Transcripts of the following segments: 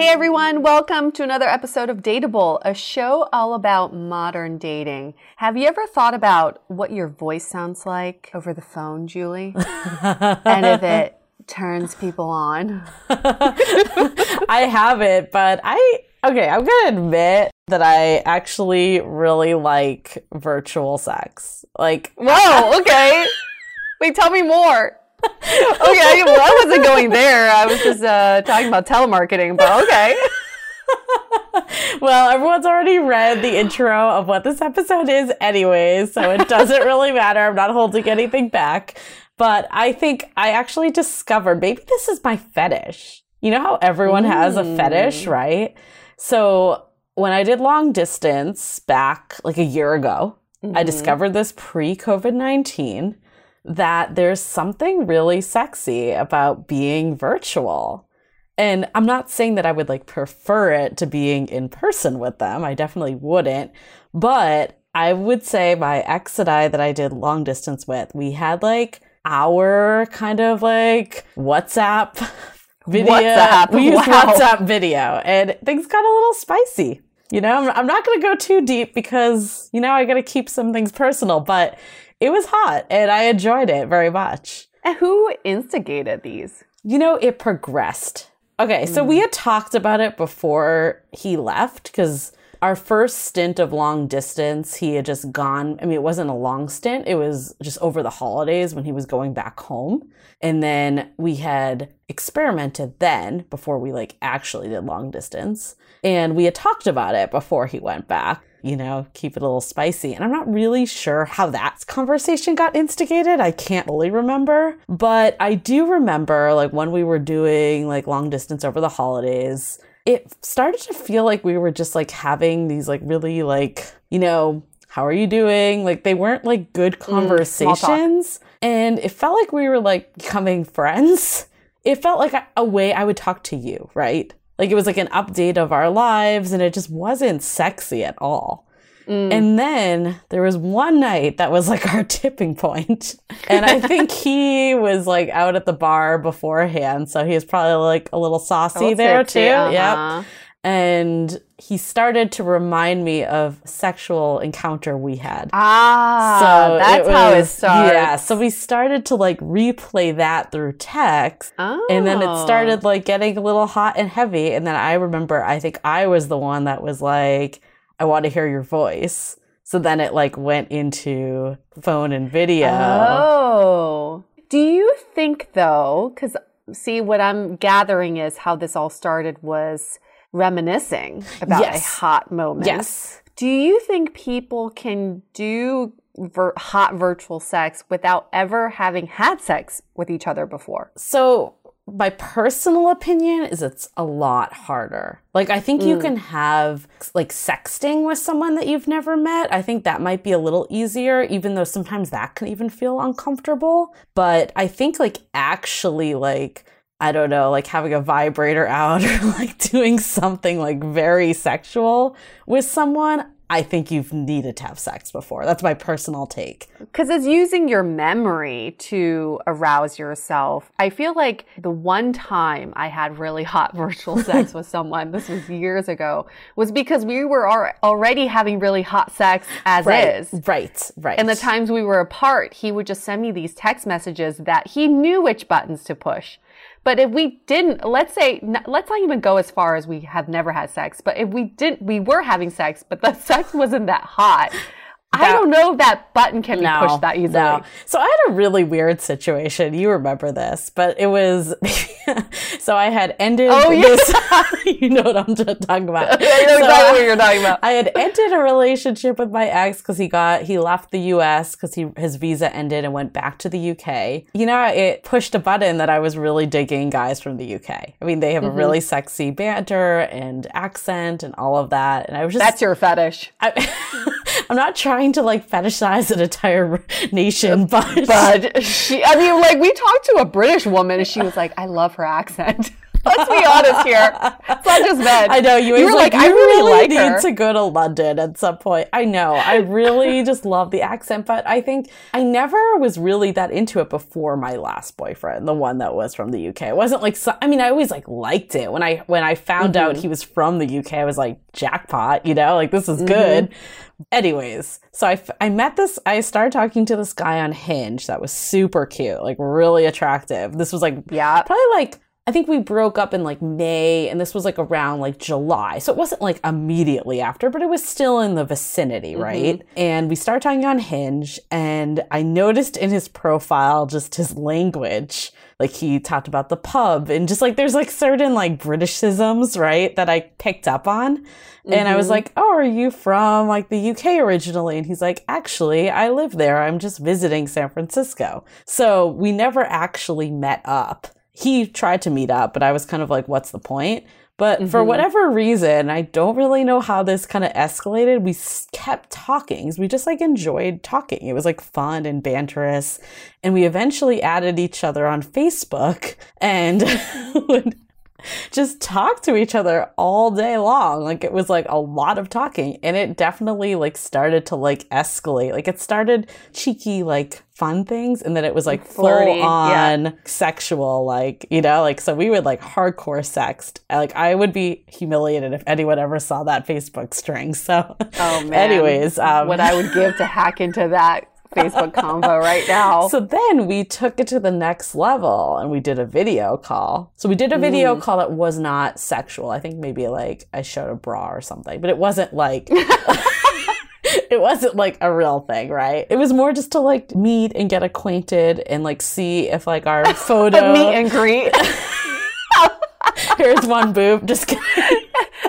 Hey everyone, welcome to another episode of Dateable, a show all about modern dating. Have you ever thought about what your voice sounds like over the phone, Julie? and if it turns people on? I haven't, but I, okay, I'm to admit that I actually really like virtual sex. Like, whoa, okay. Wait, tell me more okay, well, I wasn't going there. I was just uh, talking about telemarketing, but okay. well, everyone's already read the intro of what this episode is, anyways, so it doesn't really matter. I'm not holding anything back. But I think I actually discovered maybe this is my fetish. You know how everyone mm. has a fetish, mm. right? So when I did long distance back like a year ago, mm-hmm. I discovered this pre COVID 19 that there's something really sexy about being virtual. And I'm not saying that I would like prefer it to being in person with them. I definitely wouldn't. But I would say my ex and I that I did long distance with, we had like our kind of like WhatsApp video. WhatsApp. We used wow. WhatsApp video and things got a little spicy. You know, I'm, I'm not going to go too deep because, you know, I got to keep some things personal, but it was hot and I enjoyed it very much. And who instigated these? You know, it progressed. Okay, mm. so we hmm. had talked about it before he left because our first stint of long distance, he had just gone. I mean, it wasn't a long stint, it was just over the holidays when he was going back home. And then we had experimented then before we like actually did long distance. And we had talked about it before he went back, you know, keep it a little spicy. And I'm not really sure how that conversation got instigated. I can't fully remember, but I do remember like when we were doing like long distance over the holidays, it started to feel like we were just like having these like really like, you know, how are you doing? Like they weren't like good conversations. Mm, and it felt like we were like becoming friends. It felt like a, a way I would talk to you, right? Like it was like an update of our lives and it just wasn't sexy at all. Mm. And then there was one night that was like our tipping point. And I think he was like out at the bar beforehand. So he was probably like a little saucy there too. Uh-huh. Yep and he started to remind me of sexual encounter we had. Ah, so that's it was, how it started. Yeah, so we started to like replay that through text, oh. and then it started like getting a little hot and heavy. And then I remember, I think I was the one that was like, "I want to hear your voice." So then it like went into phone and video. Oh, do you think though? Because see, what I'm gathering is how this all started was reminiscing about yes. a hot moment. Yes. Do you think people can do vir- hot virtual sex without ever having had sex with each other before? So, my personal opinion is it's a lot harder. Like, I think mm. you can have like sexting with someone that you've never met. I think that might be a little easier, even though sometimes that can even feel uncomfortable. But I think like actually like I don't know, like having a vibrator out or like doing something like very sexual with someone, I think you've needed to have sex before. That's my personal take. Because it's using your memory to arouse yourself. I feel like the one time I had really hot virtual sex with someone, this was years ago, was because we were already having really hot sex as right, is. Right, right. And the times we were apart, he would just send me these text messages that he knew which buttons to push. But if we didn't, let's say, let's not even go as far as we have never had sex, but if we didn't, we were having sex, but the sex wasn't that hot. That, I don't know if that button can no, be pushed that easily. No. So I had a really weird situation. You remember this, but it was so I had ended oh, this. Yeah. you know what I'm talking about. I know exactly what you're talking about. I had ended a relationship with my ex because he got he left the U.S. because he his visa ended and went back to the U.K. You know, it pushed a button that I was really digging guys from the U.K. I mean, they have mm-hmm. a really sexy banter and accent and all of that, and I was just that's your fetish. I, I'm not trying to like fetishize an entire nation, uh, but but she, I mean, like we talked to a British woman and she was like, I love her accent. Let's be honest here. It's not just men. I know you. You were like, like I really, like need her. to go to London at some point. I know. I really just love the accent, but I think I never was really that into it before my last boyfriend, the one that was from the UK. It wasn't like I mean, I always like liked it when I when I found mm-hmm. out he was from the UK. I was like jackpot, you know, like this is mm-hmm. good. Anyways, so I, I met this, I started talking to this guy on Hinge that was super cute, like really attractive. This was like, yeah, probably like I think we broke up in like May and this was like around like July. So it wasn't like immediately after, but it was still in the vicinity, mm-hmm. right? And we started talking on Hinge and I noticed in his profile just his language. Like he talked about the pub and just like there's like certain like Britishisms, right? That I picked up on. Mm-hmm. And I was mm-hmm. like, Oh, are you from like the UK originally? And he's like, Actually, I live there. I'm just visiting San Francisco. So we never actually met up he tried to meet up, but I was kind of like, what's the point? But mm-hmm. for whatever reason, I don't really know how this kind of escalated. We kept talking. We just like enjoyed talking. It was like fun and banterous. And we eventually added each other on Facebook and would just talk to each other all day long. Like it was like a lot of talking and it definitely like started to like escalate. Like it started cheeky, like fun things and then it was like Flirty, full on yeah. sexual, like, you know, like so we would like hardcore sext. Like I would be humiliated if anyone ever saw that Facebook string. So Oh man. Anyways, um, what I would give to hack into that Facebook convo right now. So then we took it to the next level and we did a video call. So we did a video Mm. call that was not sexual. I think maybe like I showed a bra or something, but it wasn't like it wasn't like a real thing, right? It was more just to like meet and get acquainted and like see if like our photo Meet and greet. Here's one boob. Just.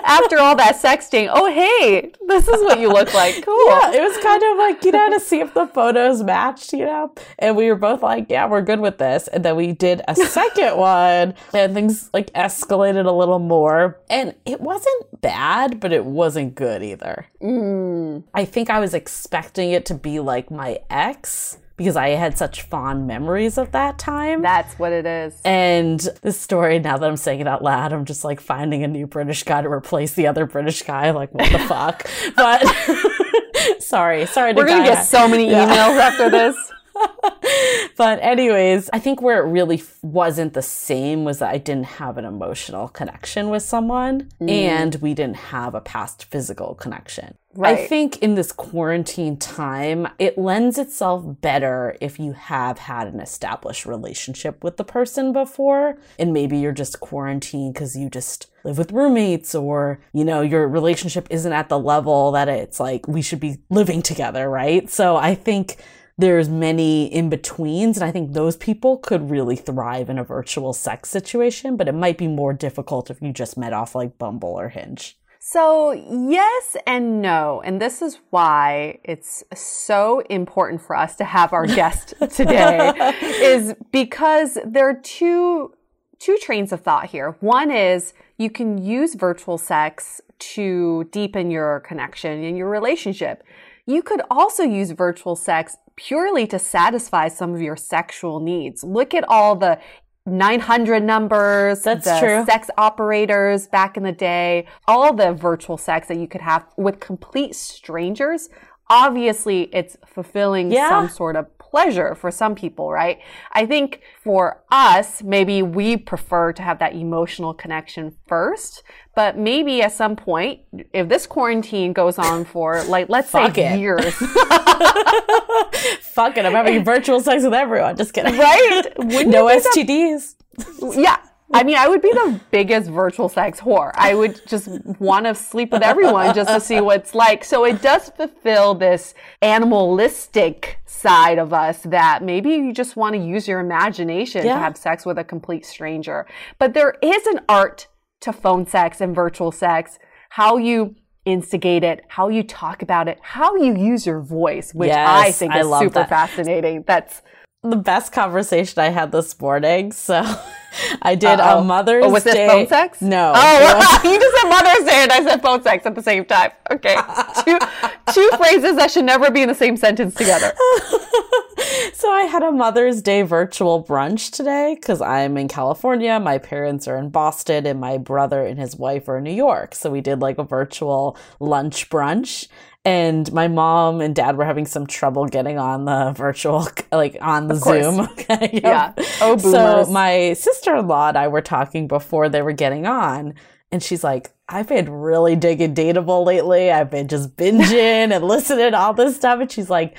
After all that sexting, oh hey, this is what you look like. Cool. Yeah, it was kind of like, you know, to see if the photos matched, you know? And we were both like, yeah, we're good with this. And then we did a second one and things like escalated a little more. And it wasn't bad, but it wasn't good either. Mm. I think I was expecting it to be like my ex because I had such fond memories of that time. That's what it is. And this story, now that I'm saying it out loud, I'm just like finding a new British guy to replace the other British guy. Like, what the fuck? But sorry, sorry to We're gonna Gaia. get so many emails after this. But anyways, I think where it really f- wasn't the same was that I didn't have an emotional connection with someone mm. and we didn't have a past physical connection. I think in this quarantine time, it lends itself better if you have had an established relationship with the person before. And maybe you're just quarantined because you just live with roommates or you know your relationship isn't at the level that it's like we should be living together, right? So I think there's many in betweens and i think those people could really thrive in a virtual sex situation but it might be more difficult if you just met off like bumble or hinge So, yes and no. And this is why it's so important for us to have our guest today is because there are two two trains of thought here. One is you can use virtual sex to deepen your connection in your relationship. You could also use virtual sex purely to satisfy some of your sexual needs. Look at all the 900 numbers, That's the true. sex operators back in the day, all the virtual sex that you could have with complete strangers. Obviously, it's fulfilling Yeah. some sort of pleasure for some people, right? I think for us, maybe we prefer to have that emotional connection first, but maybe at some point, if this quarantine goes on for like, let's say Fuck it. years, fuck it i'm having virtual sex with everyone just kidding right? Wouldn't no you be the- stds Yeah. I mean, I would be the biggest virtual sex whore. I would just want to sleep with everyone just to see what it's like. So it does fulfill this animalistic side of us that maybe you just want to use your imagination Yeah. to have sex with a complete stranger. But there is an art to phone sex and virtual sex. How you instigate it, how you talk about it, how you use your voice, which I Yes, think I is love super that. fascinating. That's the best conversation i had this morning so i did Uh-oh. a mother's Oh, was day phone sex? no Oh, you just said Mother's Day and I said phone sex at the same time. Okay. two, two phrases that should never be in the same sentence together. So I had a Mother's Day virtual brunch today because I'm in California. My parents are in Boston, and my brother and his wife are in New York. So we did like a virtual lunch brunch. And my mom and dad were having some trouble getting on the virtual, like on the. Zoom. Okay. yep. Yeah. Oh, boomers. So my sister in law and I were talking before they were getting on. And she's like, I've been really digging Dateable lately. I've been just binging and listening to all this stuff. And she's like,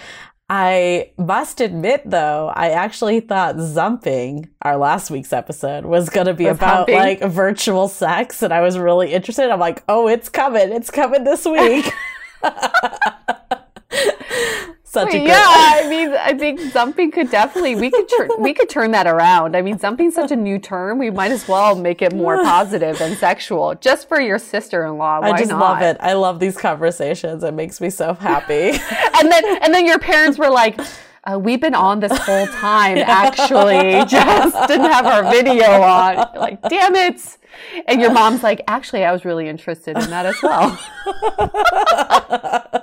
I must admit, though, I actually thought Zumping, our last week's episode, was going to be Was about humping? like virtual sex. And I was really interested. I'm like, oh, it's coming. It's coming this week. Such a good yeah, I mean, I think zumping could definitely we could turn we could turn that around. I mean, zumping's such a new term. We might as well make it more positive and sexual, just for your sister-in-law. Why I just not? love it. I love these conversations. It makes me so happy. And then and then your parents were like. Uh, we've been on this whole time, actually. Just didn't have our video on. Like, damn it. And your mom's like, actually, I was really interested in that as well.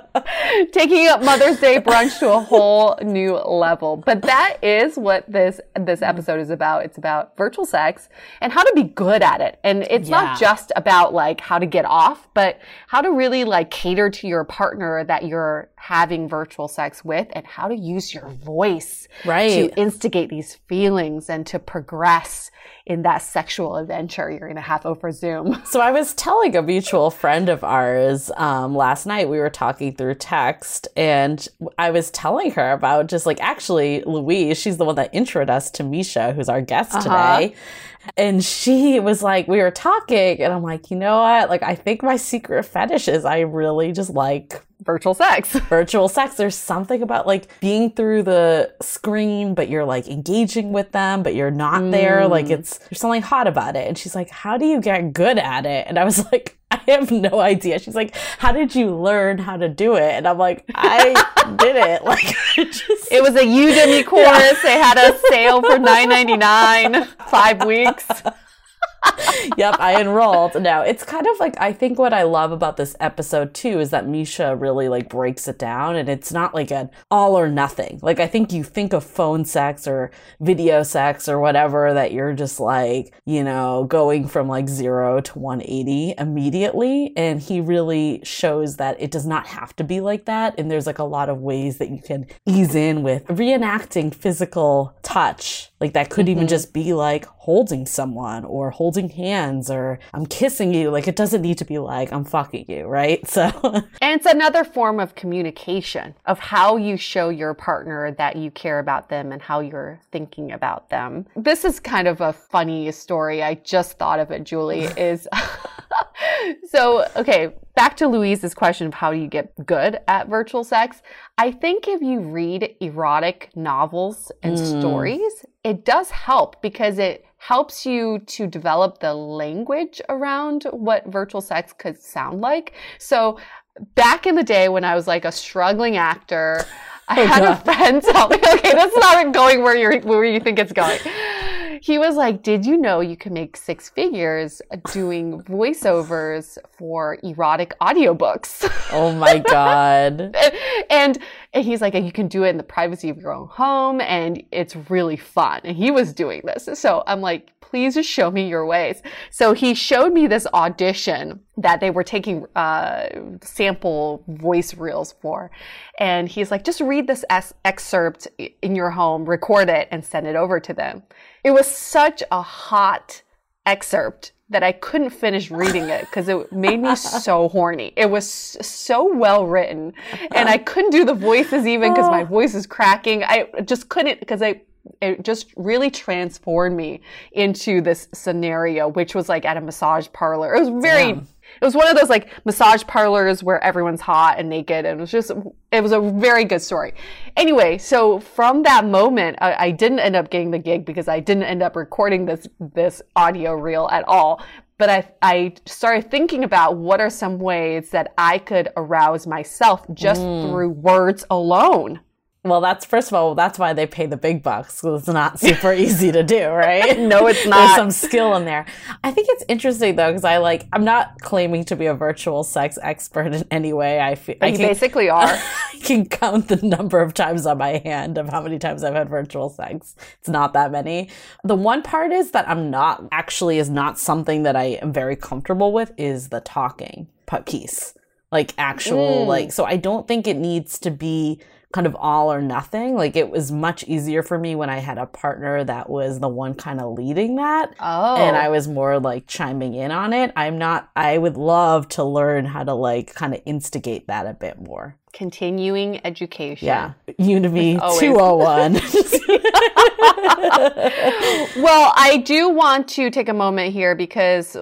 Taking up Mother's Day brunch to a whole new level. But that is what this this episode is about. It's about virtual sex and how to be good at it. And it's Yeah. not just about like how to get off, but how to really like cater to your partner that you're having virtual sex with and how to use your voice Right. to instigate these feelings and to progress in that sexual adventure you're going to half over Zoom. So I was telling a mutual friend of ours um, last night. We were talking through text, and I was telling her about just like actually Louise. She's the one that introduced us to Misha, who's our guest uh-huh. today. And she was like, we were talking, and I'm like, you know what? Like, I think my secret fetish is I really just like virtual sex. virtual sex. There's something about like being through the screen, but you're like engaging with them, but you're not mm. there. Like, it's, there's something hot about it. And she's like, how do you get good at it? And I was like, I have no idea. She's like, "How did you learn how to do it?" And I'm like, "I did it." Like, just... it was a Udemy course. Yeah. They had a sale for nine ninety nine, five weeks. yep, I enrolled. No, it's kind of like I think what I love about this episode too is that Misha really like breaks it down and it's not like an all or nothing. Like I think you think of phone sex or video sex or whatever that you're just like, you know, going from like 0 to 180 immediately and he really shows that it does not have to be like that and there's like a lot of ways that you can ease in with reenacting physical touch. Like that could mm-hmm. even just be like holding someone or holding hands or I'm kissing you. Like it doesn't need to be like I'm fucking you, right? So And it's another form of communication of how you show your partner that you care about them and how you're thinking about them. This is kind of a funny story. I just thought of it, Julie, is so okay, back to Louise's question of how do you get good at virtual sex. I think if you read erotic novels and mm. stories, it does help because it helps you to develop the language around what virtual sex could sound like. So back in the day when I was like a struggling actor, I oh, had God. a friend tell me, okay, that's not going where you where you think it's going. He was like, "Did you know you can make six figures doing voiceovers for erotic audiobooks?" Oh my god. and, and he's like, "You can do it in the privacy of your own home and it's really fun." And he was doing this. So I'm like, please just show me your ways. So he showed me this audition that they were taking uh, sample voice reels for. And he's like, just read this es- excerpt in your home, record it, and send it over to them. It was such a hot excerpt that I couldn't finish reading it because it made me so horny. It was so well written and I couldn't do the voices even because my voice is cracking. I just couldn't because I it just really transformed me into this scenario, which was like at a massage parlor. It was very, Damn. it was one of those like massage parlors where everyone's hot and naked. And it was just, it was a very good story. Anyway, so from that moment, I, I didn't end up getting the gig because I didn't end up recording this, this audio reel at all but I, I started thinking about what are some ways that I could arouse myself just mm. through words alone. Well, that's first of all, that's why they pay the big bucks because it's not super easy to do, right? no, it's not. There's some skill in there. I think it's interesting though because I like I'm not claiming to be a virtual sex expert in any way. I feel you can, basically are. I can count the number of times on my hand of how many times I've had virtual sex. It's not that many. The one part is that I'm not actually is not something that I am very comfortable with is the talking piece like actual mm. like so i don't think it needs to be kind of all or nothing. Like it was much easier for me when I had a partner that was the one kind of leading that. Oh. And I oh. was more like chiming in on it. I'm not, I would love to learn how to like kind of instigate that a bit more. Continuing education. Yeah. Udemy 201. well, I do want to take a moment here because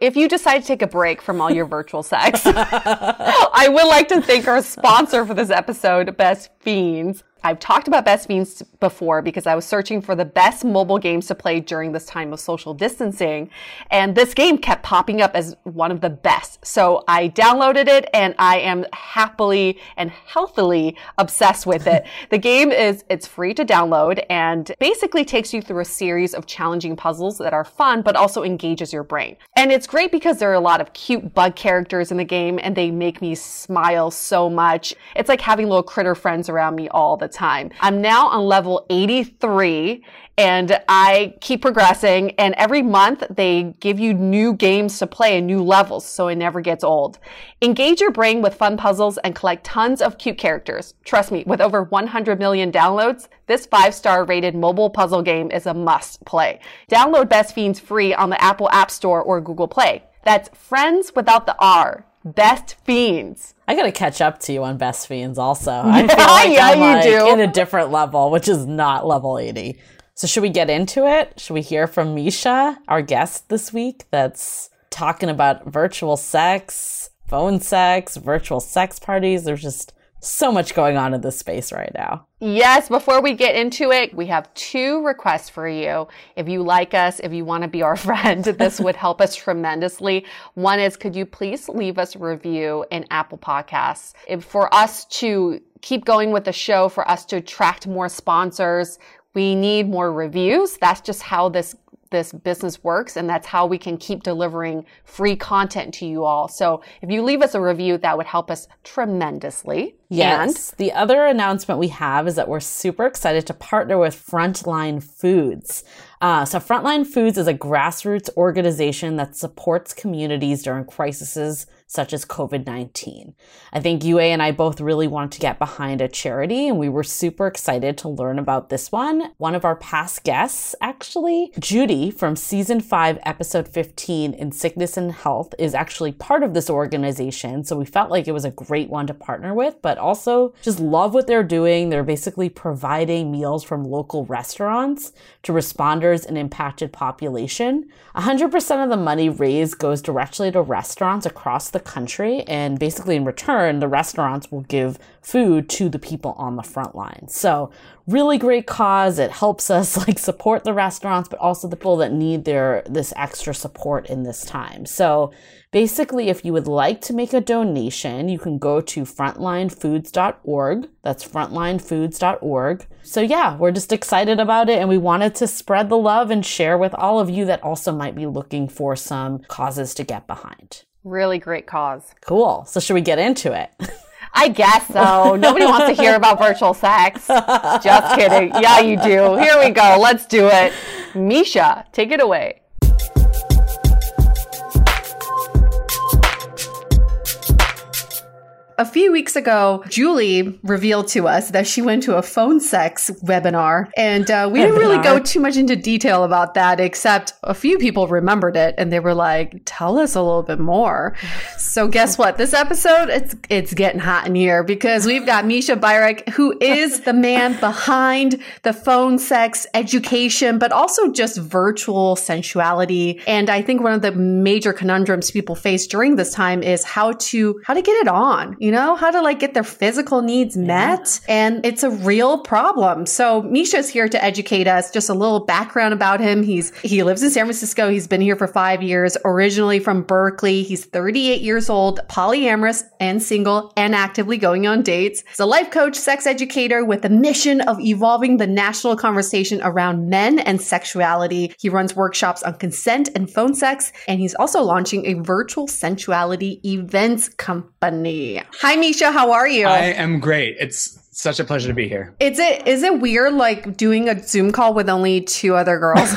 if you decide to take a break from all your virtual sex, I would like to thank our sponsor for this episode, Best Fiends. I've talked about Best Fiends before because I was searching for the best mobile games to play during this time of social distancing. And this game kept popping up as one of the best. So I downloaded it and I am happily and healthily obsessed with it. the game is, it's free to download and basically takes you through a series of challenging puzzles that are fun, but also engages your brain. And it's great because there are a lot of cute bug characters in the game and they make me smile so much. It's like having little critter friends around me all the time. I'm now on level 83 and I keep progressing. And every month they give you new games to play and new levels, so it never gets old. Engage your brain with fun puzzles and collect tons of cute characters. Trust me, with over 100 million downloads, this five star rated mobile puzzle game is a must play. Download Best Fiends free on the Apple App Store or Google Play. That's friends without the R. Best Fiends. I gotta catch up to you on Best Fiends also. I feel like Yeah, I'm you like do. in a different level, which is not level 80. So should we get into it? Should we hear from Misha, our guest this week, that's talking about virtual sex, phone sex, virtual sex parties? There's just so much going on in this space right now. Yes, before we get into it, we have two requests for you. If you like us, if you want to be our friend, this would help us tremendously. One is, could you please leave us a review in Apple Podcasts? If for us to keep going with the show, for us to attract more sponsors, we need more reviews. That's just how this this business works and that's how we can keep delivering free content to you all. So if you leave us a review, that would help us tremendously. Yes. the other announcement we have is that we're super excited to partner with Frontline Foods. Uh, so, Frontline Foods is a grassroots organization that supports communities during crises such as COVID 19. I think Yue and I both really wanted to get behind a charity, and we were super excited to learn about this one. One of our past guests, actually, Judy from season five, episode 15 in Sickness and Health, is actually part of this organization. So, we felt like it was a great one to partner with, but also just love what they're doing. They're basically providing meals from local restaurants to responders and impacted population. 100% of the money raised goes directly to restaurants across the country. And basically, in return, the restaurants will give food to the people on the front line. So, really great cause. It helps us like support the restaurants, but also the people that need their this extra support in this time. So, basically, if you would like to make a donation, you can go to frontlinefoods.org. That's frontlinefoods.org. So, yeah, we're just excited about it and we wanted to spread the love and share with all of you that also might be looking for some causes to get behind. Really great cause. Cool. So, should we get into it? I guess so. Nobody wants to hear about virtual sex. Just kidding. Yeah, you do. Here we go. Let's do it. Misha, take it away. A few weeks ago, Julie revealed to us that she went to a phone sex webinar, and uh, we didn't really go too much into detail about that, except a few people remembered it, and they were like, "Tell us a little bit more." So, guess what? This episode, it's it's getting hot in here because we've got Misha Byrek, who is the man behind the phone sex education, but also just virtual sensuality. And I think one of the major conundrums people face during this time is how to how to get it on. You know, how to like get their physical needs met. And it's a real problem. So Misha's here to educate us. Just a little background about him. He's he lives in San Francisco. He's been here for five years, originally from Berkeley. He's 38 years old, polyamorous and single, and actively going on dates. He's a life coach, sex educator with the mission of evolving the national conversation around men and sexuality. He runs workshops on consent and phone sex, and he's also launching a virtual sensuality events company. Hi, Misha. How are you? I am great. It's such a pleasure to be here. Is it is it weird like doing a Zoom call with only two other girls?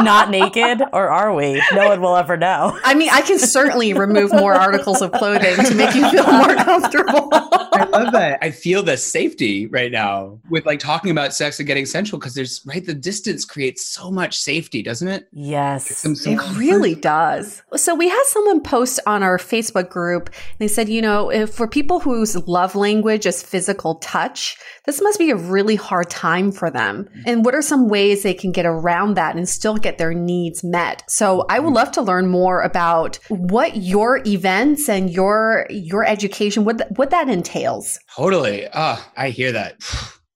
Not naked, or are we? No one will ever know. I mean, I can certainly remove more articles of clothing to make you feel more comfortable. I love that. I feel the safety right now with like talking about sex and getting sensual because there's right the distance creates so much safety, doesn't it? Yes. Some, some It comfort. really does. So we had someone post on our Facebook group. And They said, you know, if for people whose love language is physical touch, this must be a really hard time for them. And what are some ways they can get around that and still get their needs met? So I would love to learn more about what your events and your your education what th- what that entails. Totally. Ah, I hear that.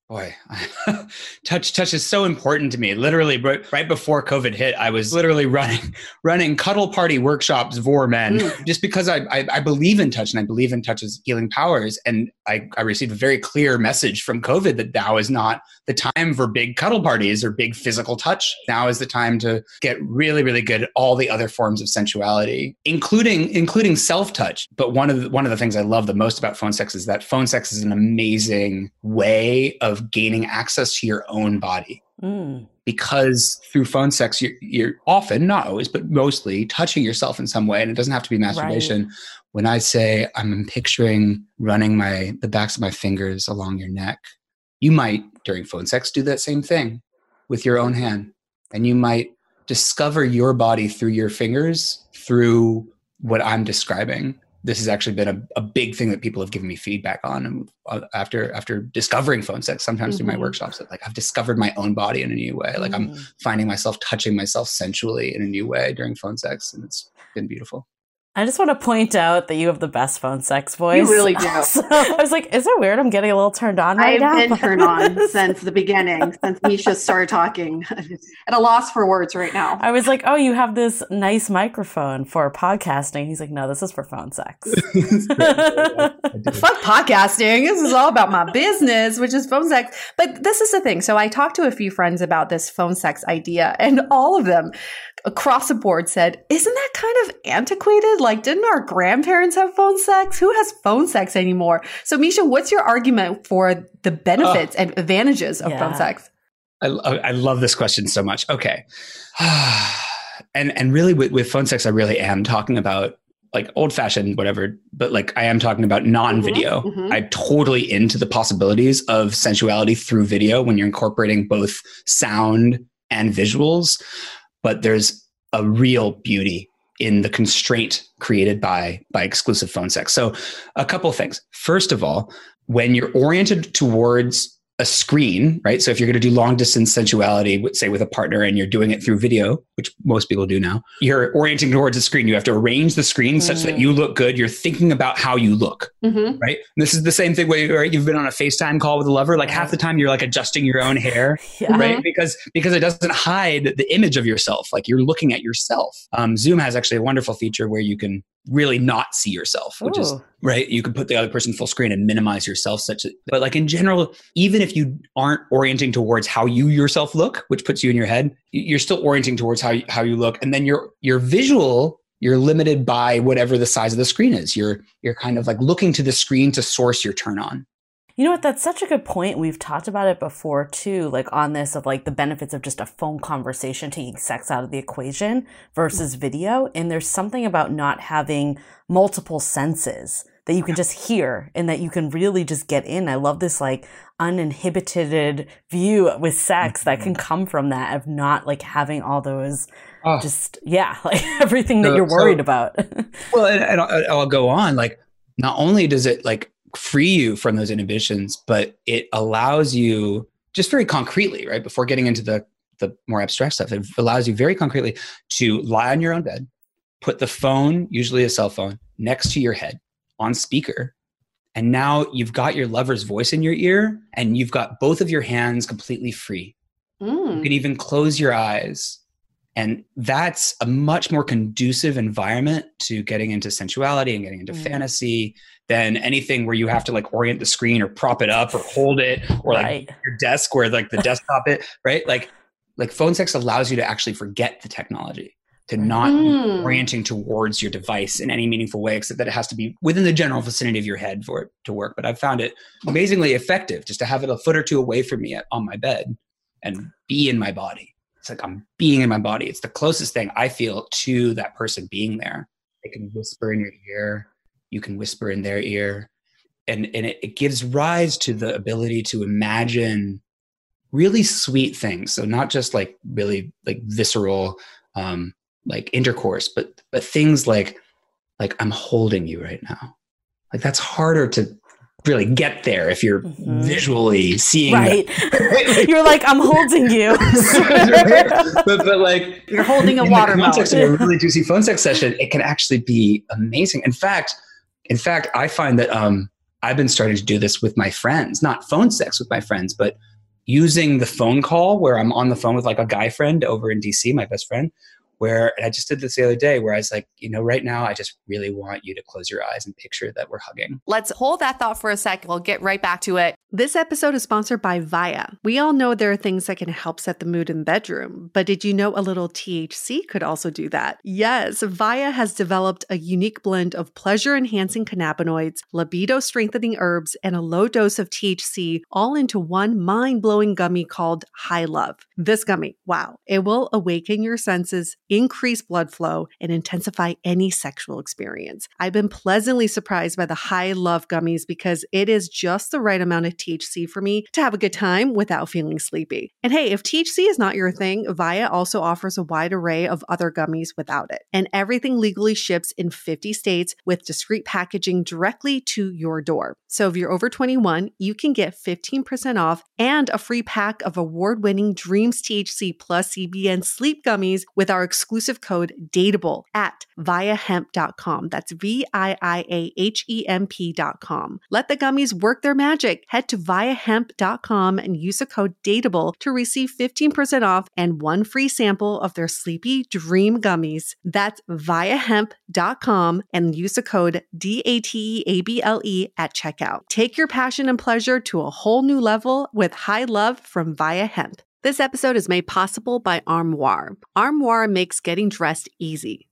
Boy touch touch is so important to me. Literally right, right before covid hit i was literally running running cuddle party workshops for men mm. just because I, I, I believe in touch and i believe in touch's healing powers. And I, I received a very clear message from covid that now is not the time for big cuddle parties or big physical touch. Now is the time to get really really good at all the other forms of sensuality including including self touch but one of the, one of the things i love the most about phone sex is that phone sex is an amazing way of of gaining access to your own body. Mm. Because through phone sex, you're, you're, often, not always, but mostly touching yourself in some way. And it doesn't have to be masturbation. Right. When I say I'm picturing running my the backs of my fingers along your neck, you might, during phone sex, do that same thing with your own hand. And you might discover your body through your fingers, through what I'm describing this has actually been a, a big thing that people have given me feedback on and uh, after after discovering phone sex sometimes mm-hmm. through my workshops that like i've discovered my own body in a new way like mm-hmm. i'm finding myself touching myself sensually in a new way during phone sex and it's been beautiful I just want to point out that you have the best phone sex voice. You really do. So I was like, is it weird? I'm getting a little turned on right I've now. I've been turned on since the beginning, since Misha started talking. At a loss for words right now. I was like, oh, you have this nice microphone for podcasting. He's like, no, this is for phone sex. Fuck podcasting. This is all about my business, which is phone sex. But this is the thing. So I talked to a few friends about this phone sex idea, and all of them across the board said, Isn't that kind of antiquated? Like, didn't our grandparents have phone sex? Who has phone sex anymore? So, Misha, what's your argument for the benefits uh, and advantages of yeah. phone sex? I, I love this question so much. Okay. and and really with, with phone sex, I really am talking about like old fashioned, whatever, but like I am talking about non video. Mm-hmm, mm-hmm. I'm totally into the possibilities of sensuality through video when you're incorporating both sound and visuals but there's a real beauty in the constraint created by by exclusive phone sex. So a couple of things. First of all, when you're oriented towards a screen, right? So if you're going to do long distance sensuality, say with a partner, and you're doing it through video, which most people do now, you're orienting towards the screen. You have to arrange the screen such that you look good. You're thinking about how you look, mm-hmm. right? And this is the same thing where right? you've been on a FaceTime call with a lover. Like half the time, you're like adjusting your own hair, yeah. right? Because because it doesn't hide the image of yourself. Like you're looking at yourself. Um, Zoom has actually a wonderful feature where you can really not see yourself, which Ooh. is right. You can put the other person full screen and minimize yourself such that, but like in general, even if you aren't orienting towards how you yourself look, which puts you in your head, you're still orienting towards how you, how you look. And then your, your visual, you're limited by whatever the size of the screen is. You're, you're kind of like looking to the screen to source your turn on. You know what? That's such a good point. We've talked about it before too, like on this of like the benefits of just a phone conversation taking sex out of the equation versus video. And there's something about not having multiple senses that you can just hear and that you can really just get in. I love this like uninhibited view with sex that can mm-hmm. come from that of not like having all those oh. just yeah like everything that so, you're worried so, about well and, and I'll, I'll go on like not only does it like free you from those inhibitions, but it allows you just very concretely, right? Before getting into the the more abstract stuff, it allows you very concretely to lie on your own bed, put the phone, usually a cell phone, next to your head on speaker. And now you've got your lover's voice in your ear and you've got both of your hands completely free. Mm. You can even close your eyes. And that's a much more conducive environment to getting into sensuality and getting into mm. fantasy than anything where you have to like orient the screen or prop it up or hold it or like right. your desk where like the desktop it right like like phone sex allows you to actually forget the technology to not mm. orienting towards your device in any meaningful way except that it has to be within the general vicinity of your head for it to work but i've found it amazingly effective just to have it a foot or two away from me on my bed and be in my body it's like i'm being in my body. It's the closest thing i feel to that person being there. They can whisper in your ear. You can whisper in their ear. And and it, it gives rise to the ability to imagine really sweet things. So not just like really like visceral um like intercourse but but things like like i'm holding you right now. Like that's harder to really get there if you're mm-hmm. visually seeing right. You're like i'm holding you. But, but like you're holding a watermelon. context of a really juicy phone sex session it can actually be amazing. In fact in fact, I find that um, I've been starting to do this with my friends, not phone sex with my friends, but using the phone call where I'm on the phone with like a guy friend over in DC, my best friend, where I just did this the other day where I was like, you know, right now I just really want you to close your eyes and picture that we're hugging. Let's hold that thought for a second. We'll get right back to it. This episode is sponsored by Viia. We all know there are things that can help set the mood in the bedroom, but did you know a little THC could also do that? Yes, Viia has developed a unique blend of pleasure enhancing cannabinoids, libido strengthening herbs, and a low dose of THC all into one mind blowing gummy called High Love. This gummy, wow, it will awaken your senses, increase blood flow, and intensify any sexual experience. I've been pleasantly surprised by the High Love gummies because it is just the right amount of THC for me to have a good time without feeling sleepy. And hey, if THC is not your thing, Viia also offers a wide array of other gummies without it. And everything legally ships in 50 states with discreet packaging directly to your door. So if you're over 21, you can get 15% off and a free pack of award winning Dreams THC plus CBN sleep gummies with our exclusive code DATEABLE at viiahemp.com. That's V I I A H E M P.com. Let the gummies work their magic. Head to viiahemp.com and use the code DATEABLE to receive 15% off and one free sample of their Sleepy Dream gummies. That's viiahemp.com and use the code D A T E A B L E at checkout. Take your passion and pleasure to a whole new level with high love from Viia Hemp. This episode is made possible by Armoire. Armoire makes getting dressed easy.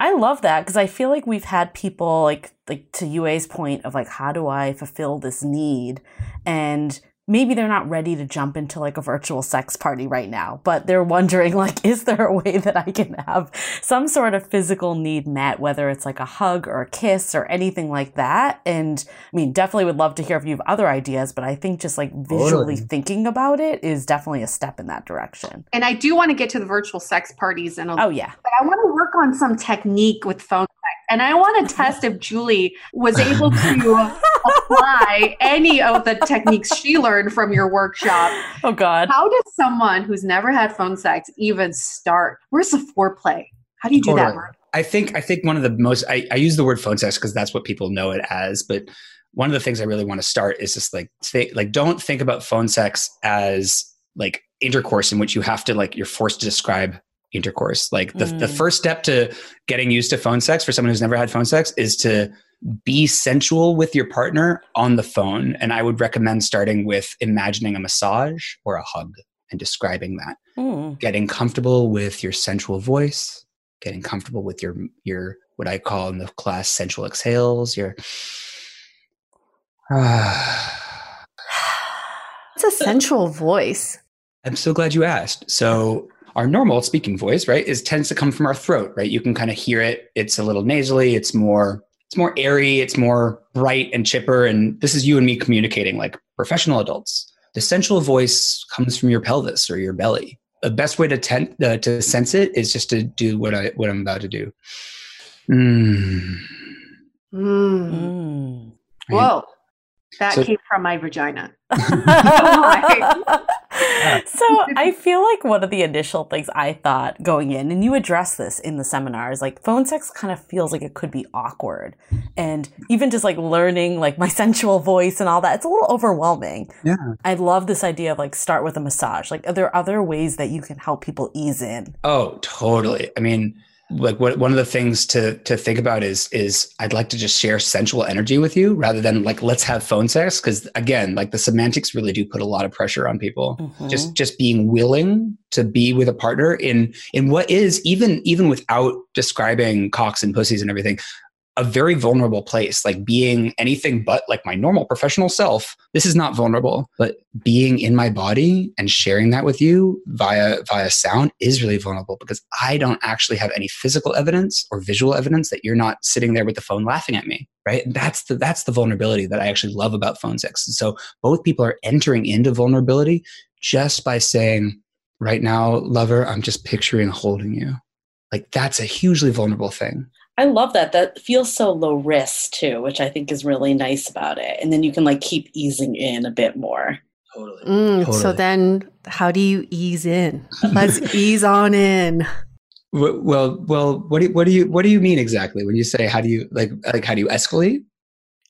I love that because I feel like we've had people like like to Yue's point of like how do I fulfill this need? And maybe they're not ready to jump into like a virtual sex party right now, but they're wondering like is there a way that I can have some sort of physical need met whether it's like a hug or a kiss or anything like that and I mean definitely would love to hear if you have other ideas, but I think just like visually Totally. thinking about it is definitely a step in that direction. And I do want to get to the virtual sex parties and Oh yeah. but I want to work on some technique with phone sex. And I want to test if Julie was able to apply any of the techniques she learned from your workshop. Oh god. How does someone who's never had phone sex even start? Where's the foreplay? How do you do that, Mark? I think I think one of the most I, I use the word phone sex because that's what people know it as, but one of the things I really want to start is just like think like don't think about phone sex as like intercourse in which you have to like you're forced to describe intercourse. Like the, the Mm. first step to getting used to phone sex for someone who's never had phone sex is to be sensual with your partner on the phone. And I would recommend starting with imagining a massage or a hug and describing that. Mm. Getting comfortable with your sensual voice, getting comfortable with your your what I call in the class sensual exhales, your It's a sensual voice. I'm so glad you asked. So our normal speaking voice, right, is tends to come from our throat, right? You can kind of hear it. It's a little nasally. It's more it's more airy. It's more bright and chipper. And this is you and me communicating like professional adults. The sensual voice comes from your pelvis or your belly. The best way to ten, uh, to sense it is just to do what I what I'm about to do. Mm. Mm. Mm. Right? Whoa. That So- came from my vagina. so I feel like one of the initial things I thought going in, and you address this in the seminars, like phone sex kind of feels like it could be awkward. And even just like learning like my sensual voice and all that, it's a little overwhelming. Yeah. I love this idea of like start with a massage. Like are there other ways that you can help people ease in? Oh, totally. I mean, like what one of the things to to think about is is I'd like to just share sensual energy with you rather than like let's have phone sex because again, like the semantics really do put a lot of pressure on people. Mhm. Just just being willing to be with a partner in in what is even even without describing cocks and pussies and everything a very vulnerable place like being anything but like my normal professional self. This is not vulnerable but being in my body and sharing that with you via via sound is really vulnerable because i don't actually have any physical evidence or visual evidence that you're not sitting there with the phone laughing at me right? That's the that's the vulnerability that i actually love about phone sex. And so both people are entering into vulnerability just by saying right now lover i'm just picturing holding you. Like that's a hugely vulnerable thing I love that. That feels so low risk too, which I think is really nice about it. And then you can like keep easing in a bit more. totally Mm, So then, how do you ease in? Let's ease on in. Well, well, well, what do you, what do you what do you mean exactly when you say how do you like like how do you escalate?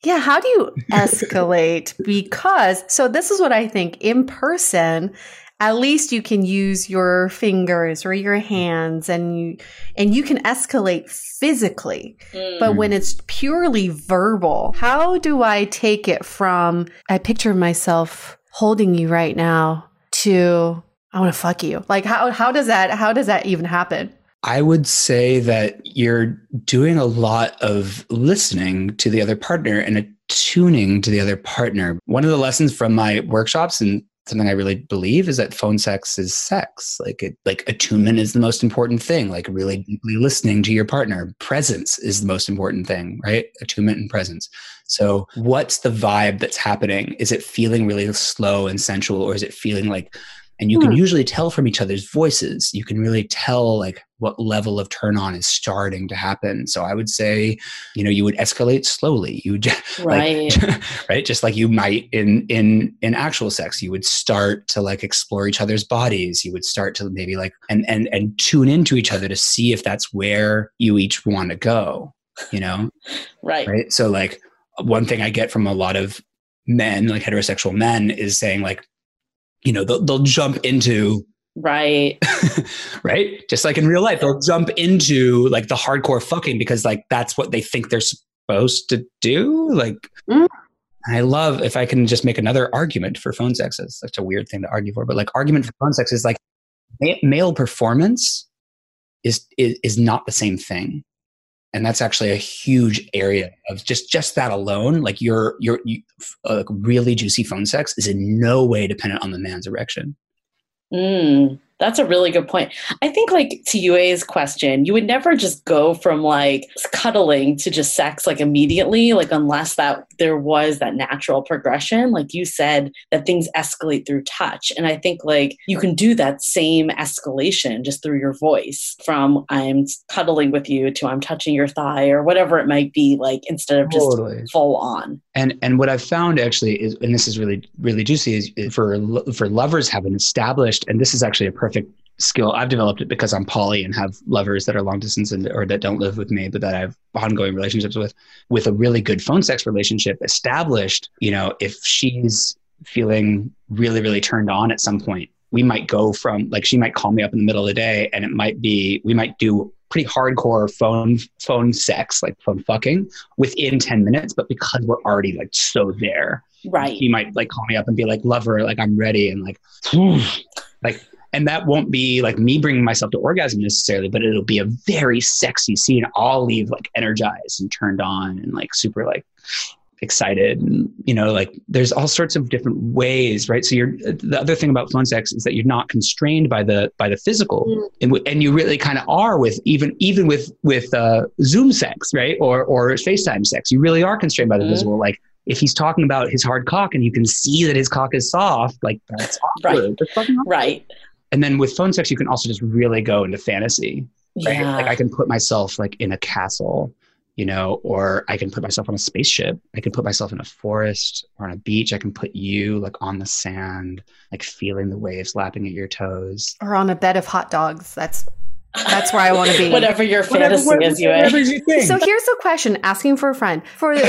Yeah, how do you escalate? because, so this is what I think in person, at least you can use your fingers or your hands and you, and you can escalate physically. Mm. But when it's purely verbal, how do I take it from, I picture myself holding you right now to, I want to fuck you. Like how, how does that, how does that even happen? I would say that you're doing a lot of listening to the other partner and attuning to the other partner. One of the lessons from my workshops and something I really believe is that phone sex is sex. Like it, like attunement is the most important thing. Like really mm-hmm. deeply listening to your partner. Presence is the most important thing, right? Attunement and presence. So what's the vibe that's happening? Is it feeling really slow and sensual, or is it feeling like and you can Hmm. usually tell from each other's voices. You can really tell like what level of turn on is starting to happen. So i would say you know you would escalate slowly. You would ju- Right. like, right. just like you might in in in actual sex you would start to like explore each other's bodies. You would start to maybe like and and and tune into each other to see if that's where you each want to go you know? Right. right? So like one thing i get from a lot of men like heterosexual men is saying like you know they'll, they'll jump into Right. right just like in real life they'll jump into like the hardcore fucking because like that's what they think they're supposed to do like Mm. i love if i can just make another argument for phone sex it's such a weird thing to argue for but like argument for phone sex is like ma- male performance is, is is not the same thing and that's actually a huge area of just just that alone like your your you, uh, really juicy phone sex is in no way dependent on the man's erection. Mm, that's a really good point. I think, like to Yue's question, you would never just go from like cuddling to just sex like immediately, like unless that there was that natural progression. Like you said, that things escalate through touch, and I think like you can do that same escalation just through your voice, from I'm cuddling with you to I'm touching your thigh or whatever it might be, like instead of just Totally. full on. And and what I've found actually is, and this is really really juicy, is is for for lovers have an established, and this is actually a perfect skill. I've developed it because I'm poly and have lovers that are long distance and or that don't live with me, but that I have ongoing relationships with, with a really good phone sex relationship established. You know, if she's feeling really really turned on at some point, we might go from like she might call me up in the middle of the day, and it might be we might do pretty hardcore phone phone sex, like phone fucking, within ten minutes. But because we're already like so there, Right. he might like call me up and be like, "Lover, like I'm ready," and like, like, and that won't be like me bringing myself to orgasm necessarily, but it'll be a very sexy scene. I'll leave like energized and turned on and like super like excited and you know like there's all sorts of different ways right so you're the other thing about phone sex is that you're not constrained by the by the physical and, w- and you really kind of are with even even with with uh zoom sex right or or facetime sex you really are constrained by the Mhm. visual like if he's talking about his hard cock and you can see that his cock is soft like that's awkward. Right. That's awkward. Right. And then with phone sex you can also just really go into fantasy right? Yeah. Like I can put myself like in a castle, you know, or I can put myself on a spaceship. I can put myself in a forest or on a beach. I can put you like on the sand, like feeling the waves lapping at your toes. Or on a bed of hot dogs. That's that's where I want to be. Whatever your fantasy is, you eh? whatever's your thing. So here's a question asking for a friend. For, for,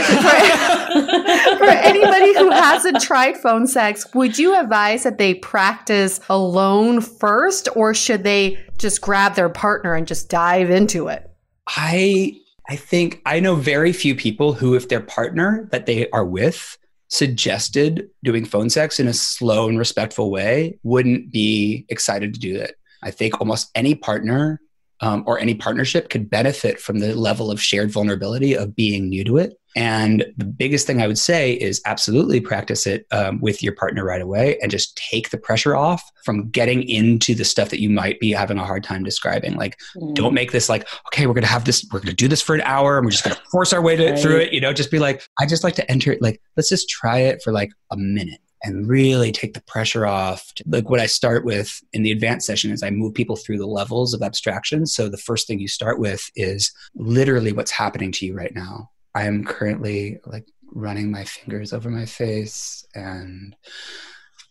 for anybody who hasn't tried phone sex, would you advise that they practice alone first or should they just grab their partner and just dive into it? I I think I know very few people who, if their partner that they are with suggested doing phone sex in a slow and respectful way, wouldn't be excited to do that. I think almost any partner um, or any partnership could benefit from the level of shared vulnerability of being new to it. And the biggest thing I would say is absolutely practice it um, with your partner right away and just take the pressure off from getting into the stuff that you might be having a hard time describing. Like, Mm. don't make this like, okay, we're going to have this, we're going to do this for an hour and we're just going to force our way to, Right. through it. You know, just be like, I just like to enter it. Like, let's just try it for like a minute and really take the pressure off. Like what I start with in the advanced session is I move people through the levels of abstraction. So the first thing you start with is literally what's happening to you right now. I am currently like running my fingers over my face and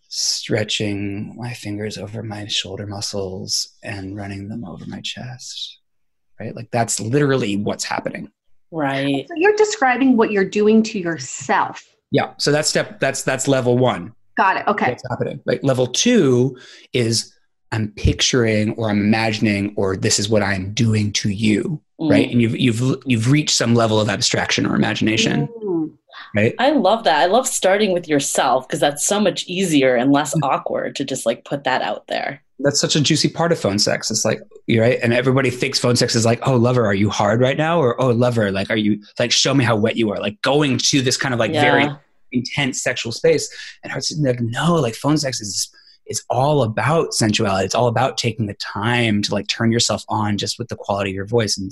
stretching my fingers over my shoulder muscles and running them over my chest. Right? Like that's literally what's happening. Right. So you're describing what you're doing to yourself. Yeah. So that's step that's that's level 1. Got it. Okay. what's happening. Like level two is I'm picturing or I'm imagining or this is what I'm doing to you, Mm. right? And you've you've you've reached some level of abstraction or imagination, Mm. right? I love that. I love starting with yourself because that's so much easier and less awkward to just like put that out there. That's such a juicy part of phone sex. It's like you're right, and everybody thinks phone sex is like, oh lover, are you hard right now? Or oh lover, like are you like show me how wet you are? Like going to this kind of like very intense sexual space. And I was like, no, like phone sex is is all about sensuality. It's all about taking the time to like turn yourself on just with the quality of your voice and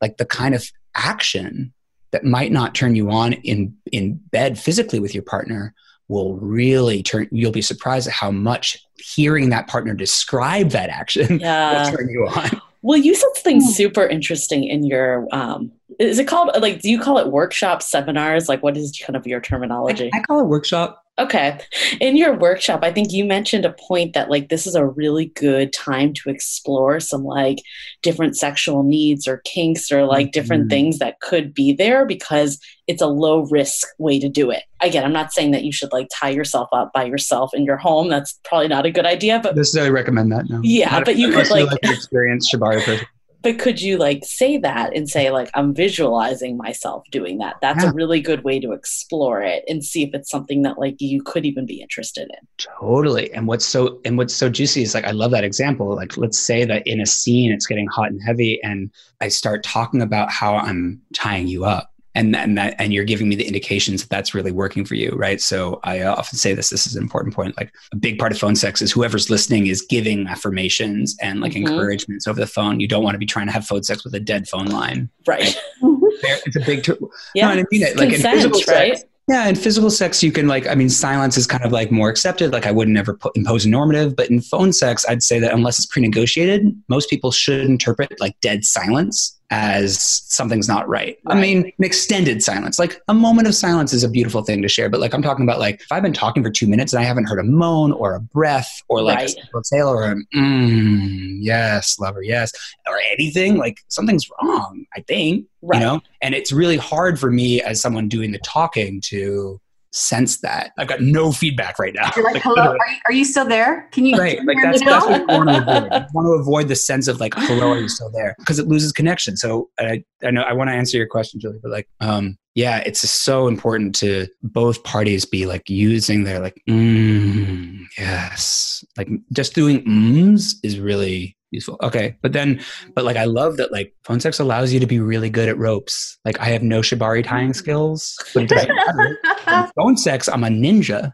like the kind of action that might not turn you on in in bed physically with your partner will really turn you'll be surprised at how much hearing that partner describe that action Yeah. will turn you on. Well, you said something Hmm. super interesting in your um is it called like do you call it workshops, seminars? Like what is kind of your terminology? I, I call it workshop. Okay. In your workshop, I think you mentioned a point that like this is a really good time to explore some like different sexual needs or kinks or like different Mhm. things that could be there because it's a low risk way to do it. Again, I'm not saying that you should like tie yourself up by yourself in your home. That's probably not a good idea, but necessarily recommend that. No. Yeah, Not but you could, you're, like- experience shibari. But could you like say that and say like i'm visualizing myself doing that that's Yeah. a really good way to explore it and see if it's something that like you could even be interested in Totally. And what's so and what's so juicy is like I love that example. Like let's say that in a scene it's getting hot and heavy and I start talking about how I'm tying you up. And and that and you're giving me the indications that that's really working for you, right? So I uh, often say this. This is an important point. Like a big part of phone sex is whoever's listening is giving affirmations and like Mhm. encouragements over the phone. You don't want to be trying to have phone sex with a dead phone line. right There- It's a big. Ter- yeah no, I mean it. Like in Consent, physical right sex, yeah, in physical sex, you can like, I mean, silence is kind of like more accepted. Like, I would never put, impose a normative, but in phone sex, I'd say that unless it's pre-negotiated, most people should interpret like dead silence as something's not right. I mean, an extended silence, like a moment of silence is a beautiful thing to share. But like, I'm talking about like, if I've been talking for two minutes and I haven't heard a moan or a breath or like Right. a exhale or a mm, yes, lover, yes, or anything, like something's wrong. I think Right. you know and it's really hard for me as someone doing the talking to sense that. I've got no feedback right now. You're like, hello, are you, are you still there? Can you right? Like that's, that's what I want to avoid. I want to avoid the sense of like, hello, are you still there? Because it loses connection. So I, I know I want to answer your question, Julie, but like, um, yeah, it's so important to both parties be like using their like, mm, yes, like just doing ums is really useful. Okay, but then, but like, I love that like phone sex allows you to be really good at ropes. Like, I have no shibari tying skills, but it doesn't matter. In phone sex, I'm a ninja.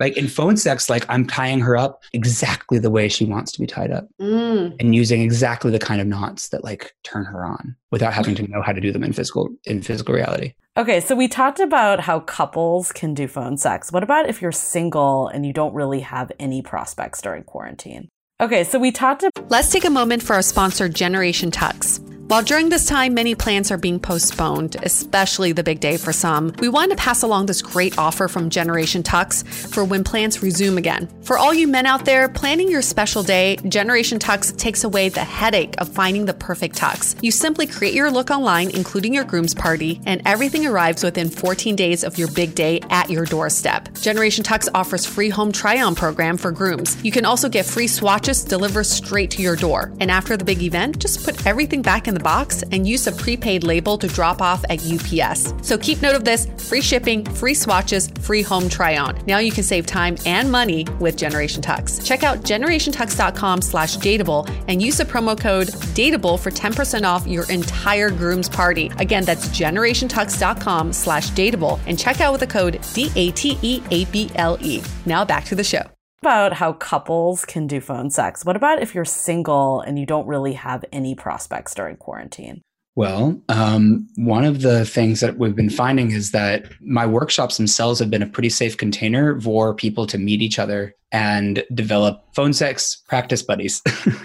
like in phone sex, like I'm tying her up exactly the way she wants to be tied up Mm. and using exactly the kind of knots that like turn her on without having to know how to do them in physical in physical reality. Okay, so we talked about how couples can do phone sex. What about if you're single and you don't really have any prospects during quarantine? Okay, so we talked about Let's take a moment for our sponsor, Generation Tux. While during this time many plans are being postponed, especially the big day for some, we wanted to pass along this great offer from Generation Tux for when plans resume again. For all you men out there planning your special day, Generation Tux takes away the headache of finding the perfect tux. You simply create your look online, including your groom's party, and everything arrives within 14 days of your big day at your doorstep. Generation Tux offers free home try-on program for grooms. You can also get free swatches delivered straight to your door. And after the big event, just put everything back in the box and use a prepaid label to drop off at UPS. So keep note of this free shipping, free swatches, free home try on. Now you can save time and money with Generation Tux. Check out generationtux.com slash dateable and use the promo code dateable for 10% off your entire groom's party. Again, that's generationtux.com slash dateable and check out with the code D-A-T-E-A-B-L-E. Now back to the show. About how couples can do phone sex. What about if you're single and you don't really have any prospects during quarantine? Well, um, one of the things that we've been finding is that my workshops themselves have been a pretty safe container for people to meet each other and develop phone sex practice buddies,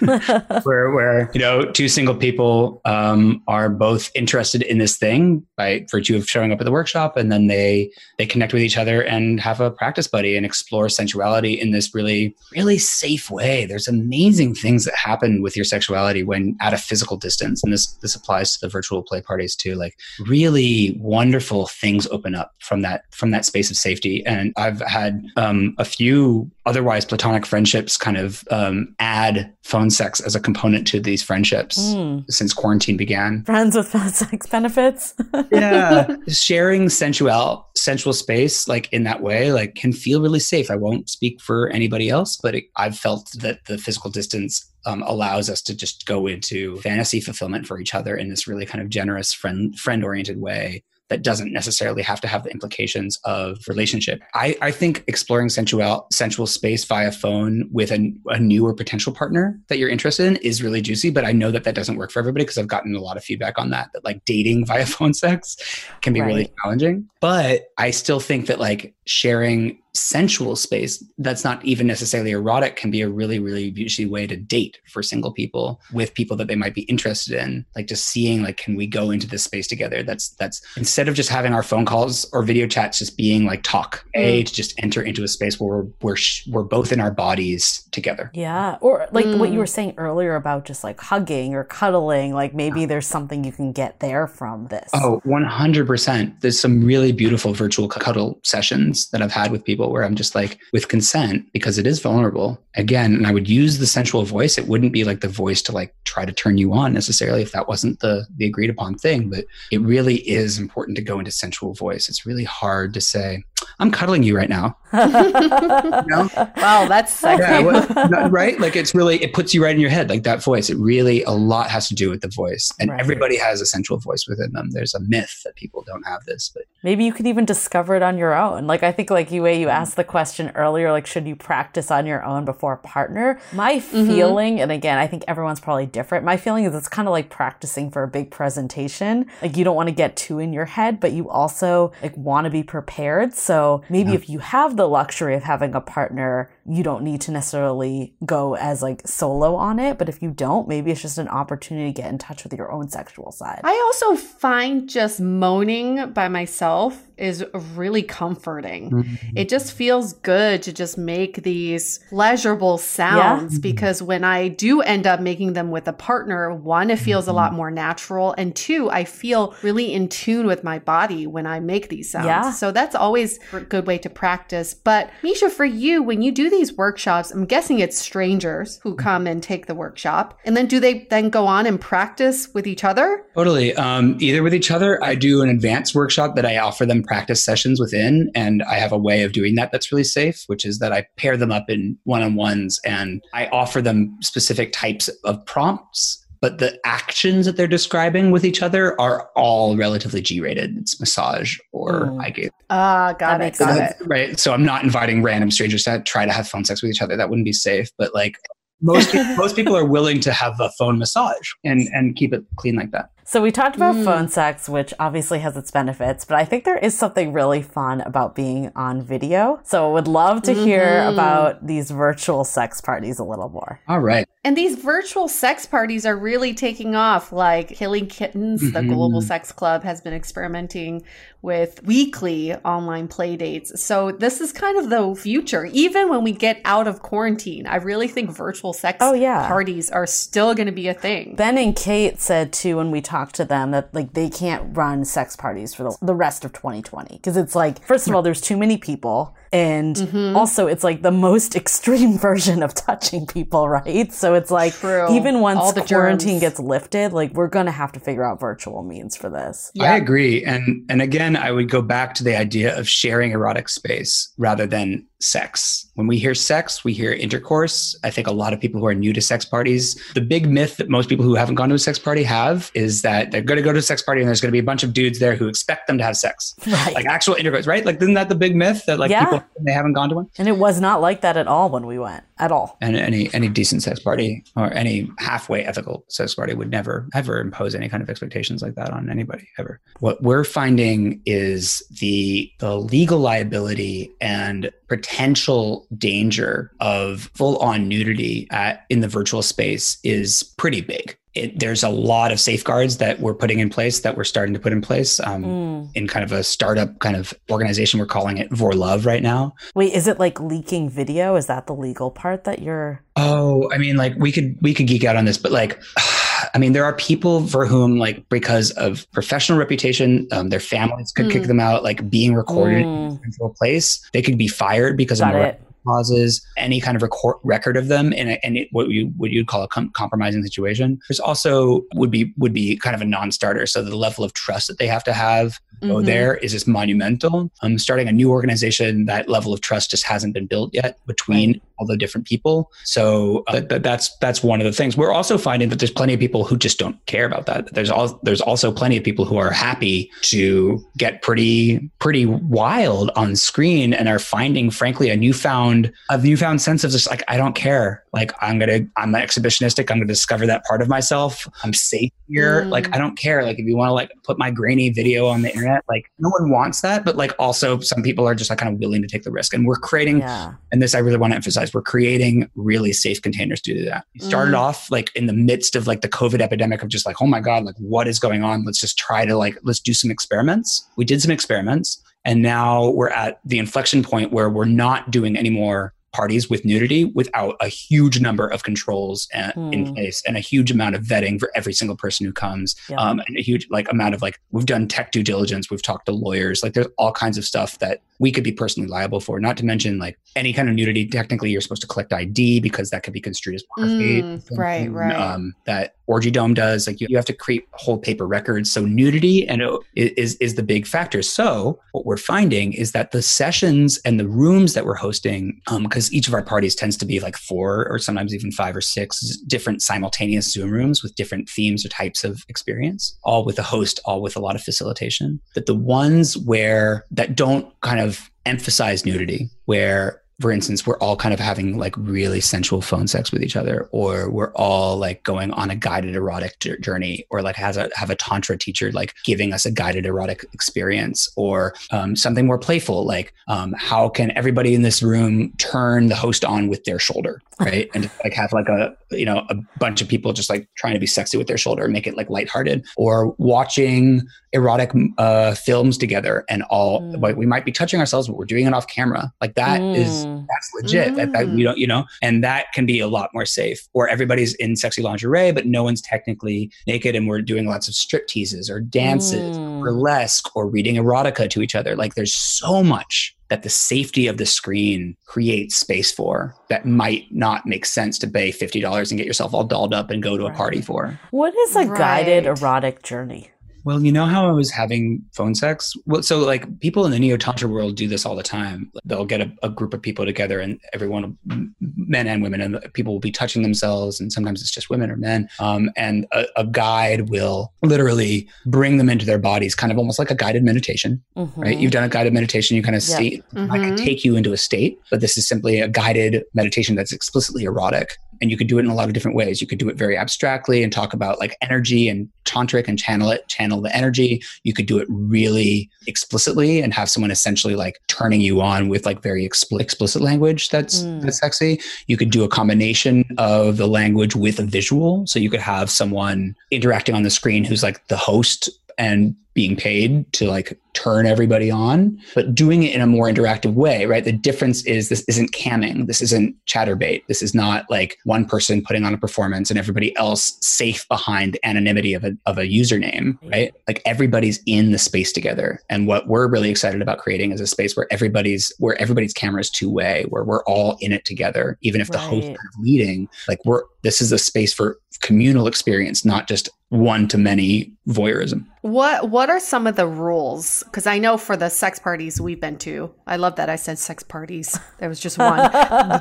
where where you know two single people um, are both interested in this thing by virtue of showing up at the workshop, and then they they connect with each other and have a practice buddy and explore sensuality in this really really safe way. There's amazing things that happen with your sexuality when at a physical distance, and this this applies to the virtual play parties too. Like really wonderful things open up from that from that space of safety. And I've had um, a few otherwise platonic friendships kind of um, add phone sex as a component to these friendships Mm. since quarantine began. Friends with phone sex benefits? yeah sharing sensual sensual space like in that way like can feel really safe i won't speak for anybody else but it, i've felt that the physical distance um, allows us to just go into fantasy fulfillment for each other in this really kind of generous friend friend oriented way that doesn't necessarily have to have the implications of relationship. I, I think exploring sensual sensual space via phone with a, a new or potential partner that you're interested in is really juicy. But I know that that doesn't work for everybody because I've gotten a lot of feedback on that. That like dating via phone sex can be really challenging. But I still think that like sharing sensual space that's not even necessarily erotic can be a really really juicy way to date for single people with people that they might be interested in like just seeing like can we go into this space together that's that's instead of just having our phone calls or video chats just being like talk a to just enter into a space where we're we're, sh- we're both in our bodies together Yeah. Or like what you Mm. were saying earlier about just like hugging or cuddling, like maybe there's something you can get there from this. Oh, 100%. There's some really beautiful virtual cuddle sessions that I've had with people where I'm just like, with consent, because it is vulnerable. Again, and I would use the sensual voice. It wouldn't be like the voice to like try to turn you on necessarily if that wasn't the, the agreed upon thing. But it really is important to go into sensual voice. It's really hard to say, I'm cuddling you right now. know? Wow, that's sexy. Yeah, what- no, right? Like it's really, it puts you right in your head, like that voice. It really, a lot has to do with the voice. And Right. everybody has a sensual voice within them. There's a myth that people don't have this, but Maybe you could even discover it on your own. Like I think like you way you mm-hmm. asked the question earlier, like should you practice on your own before a partner? My mm-hmm. feeling, and again, I think everyone's probably different. My feeling is it's kind of like practicing for a big presentation. Like you don't want to get too in your head, but you also like want to be prepared. So maybe if you have the luxury of having a partner, you don't need to necessarily go as like solo on it. But if you don't, maybe it's just an opportunity to get in touch with your own sexual side. I also find just moaning by myself is really comforting. Mm-hmm. It just feels good to just make these pleasurable sounds Yeah. because when I do end up making them with a partner, one, it feels a Mm-hmm. lot more natural. And two, I feel really in tune with my body when I make these sounds. Yeah. So that's always a good way to practice. But Misha, for you, when you do these workshops, I'm guessing it's strangers who come and take the workshop. And then do they then go on and practice with each other? Totally. Um, either with each other, I do an advanced workshop that I offer them practice sessions within, and I have a way of doing that that's really safe, which is that I pair them up in one on ones and I offer them specific types of prompts. But the actions that they're describing with each other are all relatively G rated. It's massage or Mm. eye gaze. Ah, got it. Got it. Right. So I'm not inviting random strangers to try to have phone sex with each other. That wouldn't be safe. But like most most people are willing to have a phone massage and and keep it clean like that. So we talked about Mm. phone sex, which obviously has its benefits, but I think there is something really fun about being on video. So I would love to hear Mhm. about these virtual sex parties a little more. All right. And these virtual sex parties are really taking off. Like Killing Kittens, the Mhm. Global Sex Club, has been experimenting with weekly online play dates. So this is kind of the future. Even when we get out of quarantine, I really think virtual sex Oh, yeah. parties are still going to be a thing. Ben and Kate said too when we talked to them that like they can't run sex parties for the, the rest of 2020 because it's like first of all there's too many people and Mhm. also it's like the most extreme version of touching people, right? So it's like True. even once All the quarantine germs. gets lifted, like we're going to have to figure out virtual means for this. I agree. And and again, I would go back to the idea of sharing erotic space rather than sex. When we hear sex, we hear intercourse. I think a lot of people who are new to sex parties, the big myth that most people who haven't gone to a sex party have is that they're going to go to a sex party and there's going to be a bunch of dudes there who expect them to have sex. Right. Like actual intercourse, right? Like isn't that the big myth that like Yeah. people they haven't gone to one? And it was not like that at all when we went at all. And any any decent sex party or any halfway ethical sex party would never ever impose any kind of expectations like that on anybody ever. What we're finding is the the legal liability and potential danger of full on nudity at, in the virtual space is pretty big. It, there's a lot of safeguards that we're putting in place that we're starting to put in place um, Mm. in kind of a startup kind of organization. We're calling it Vor Love right now. Wait, is it like leaking video? Is that the legal part that you're Oh, I mean, like we could we could geek out on this, but like, I mean, there are people for whom, like, because of professional reputation, um, their families could kick Mm. them out. Like being recorded in Mm. a place, they could be fired because got of? Causes, any kind of record, record of them in, a, in it, what you what you'd call a com- compromising situation. There's also would be would be kind of a non-starter. So the level of trust that they have to have go Mhm. there is just monumental. Um, starting a new organization, that level of trust just hasn't been built yet between all the different people. So uh, that, that's that's one of the things. We're also finding that there's plenty of people who just don't care about that. There's all there's also plenty of people who are happy to get pretty pretty wild on screen and are finding, frankly, a newfound a newfound sense of just like I don't care. Like I'm gonna I'm exhibitionistic. I'm gonna discover that part of myself. I'm safe here. Mm. Like I don't care. Like if you want to like put my grainy video on the internet, like no one wants that. But like also some people are just like kind of willing to take the risk. And we're creating Yeah. and this I really want to emphasize, we're creating really safe containers to do that. We started Mm. off like in the midst of like the COVID epidemic of just like, oh my God, like what is going on? Let's just try to like, let's do some experiments. We did some experiments and now we're at the inflection point where we're not doing any more parties with nudity without a huge number of controls and, in Hmm. place and a huge amount of vetting for every single person who comes Yeah. um, and a huge like amount of like we've done tech due diligence we've talked to lawyers like there's all kinds of stuff that we could be personally liable for not to mention like any kind of nudity technically you're supposed to collect id because that could be construed as pornography Mm, right, right. um, that orgy dome does like you, you have to create whole paper records. So nudity and is is the big factor. So what we're finding is that the sessions and the rooms that we're hosting um, because each of our parties tends to be like four or sometimes even five or six different simultaneous zoom rooms with different themes or types of experience all with a host all with a lot of facilitation. That the ones where that don't kind of emphasize nudity where for instance, we're all kind of having like really sensual phone sex with each other, or we're all like going on a guided erotic journey, or like has a have a tantra teacher like giving us a guided erotic experience, or um, something more playful, like um, how can everybody in this room turn the host on with their shoulder, right? and just, like have like a you know a bunch of people just like trying to be sexy with their shoulder and make it like lighthearted, or watching erotic uh, films together and all Mm. like we might be touching ourselves but we're doing it off camera like that is Mm. that's legit that, that we don't you know and that can be a lot more safe or everybody's in sexy lingerie but no one's technically naked and we're doing lots of strip teases or dances Mm. burlesque or reading erotica to each other like there's so much that the safety of the screen creates space for that might not make sense to pay $50 and get yourself all dolled up and go to a party for. What is a guided erotic journey? Well, you know how I was having phone sex? Well, so like people in the neo tantra world do this all the time. They'll get a, a group of people together, and everyone, m- men and women, and people will be touching themselves, and sometimes it's just women or men. Um, and a, a guide will literally bring them into their bodies, kind of almost like a guided meditation, Mhm. right? You've done a guided meditation, you kind of Yeah. state, I can Mhm. take you into a state, but this is simply a guided meditation that's explicitly erotic. And you could do it in a lot of different ways. You could do it very abstractly and talk about like energy and tantric and channel it, channel the energy. You could do it really explicitly and have someone essentially like turning you on with like very expl- explicit language that's Mm. that's sexy. You could do a combination of the language with a visual. So you could have someone interacting on the screen who's like the host and being paid to like turn everybody on, but doing it in a more interactive way, right? The difference is this isn't camming. This isn't Chaturbate. This is not like one person putting on a performance and everybody else safe behind the anonymity of a, of a username, right? Like everybody's in the space together. And what we're really excited about creating is a space where everybody's, where everybody's camera is two way, where we're all in it together, even if the host is kind of leading, like we're, this is a space for communal experience, not just one to many voyeurism. What What are some of the rules? Because I know for the sex parties we've been to, I love that I said sex parties. There was just one.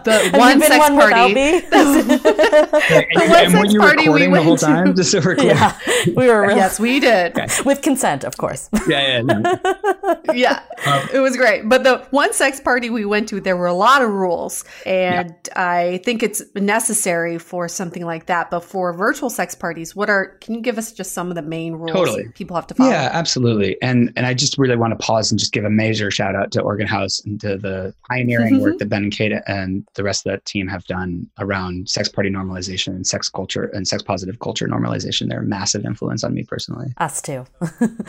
The one sex one party. The and, one and sex party we recording the whole went to. time? Just so we're clear. yeah, we were really, yes, we did. with consent, of course. Yeah, yeah, no. yeah, Um, it was great. But the one sex party we went to, there were a lot of rules, and I think it's necessary for something like that. But for virtual sex parties, what are? Can you give us just some of the main rules Totally. people have to follow? Yeah, absolutely. And and I just really want to pause and just give a major shout out to Organ House and to the pioneering work mm-hmm. that Ben and Kate and the rest of that team have done around sex party normalization and sex culture and sex positive culture normalization. They're a massive influence on me personally. Us too.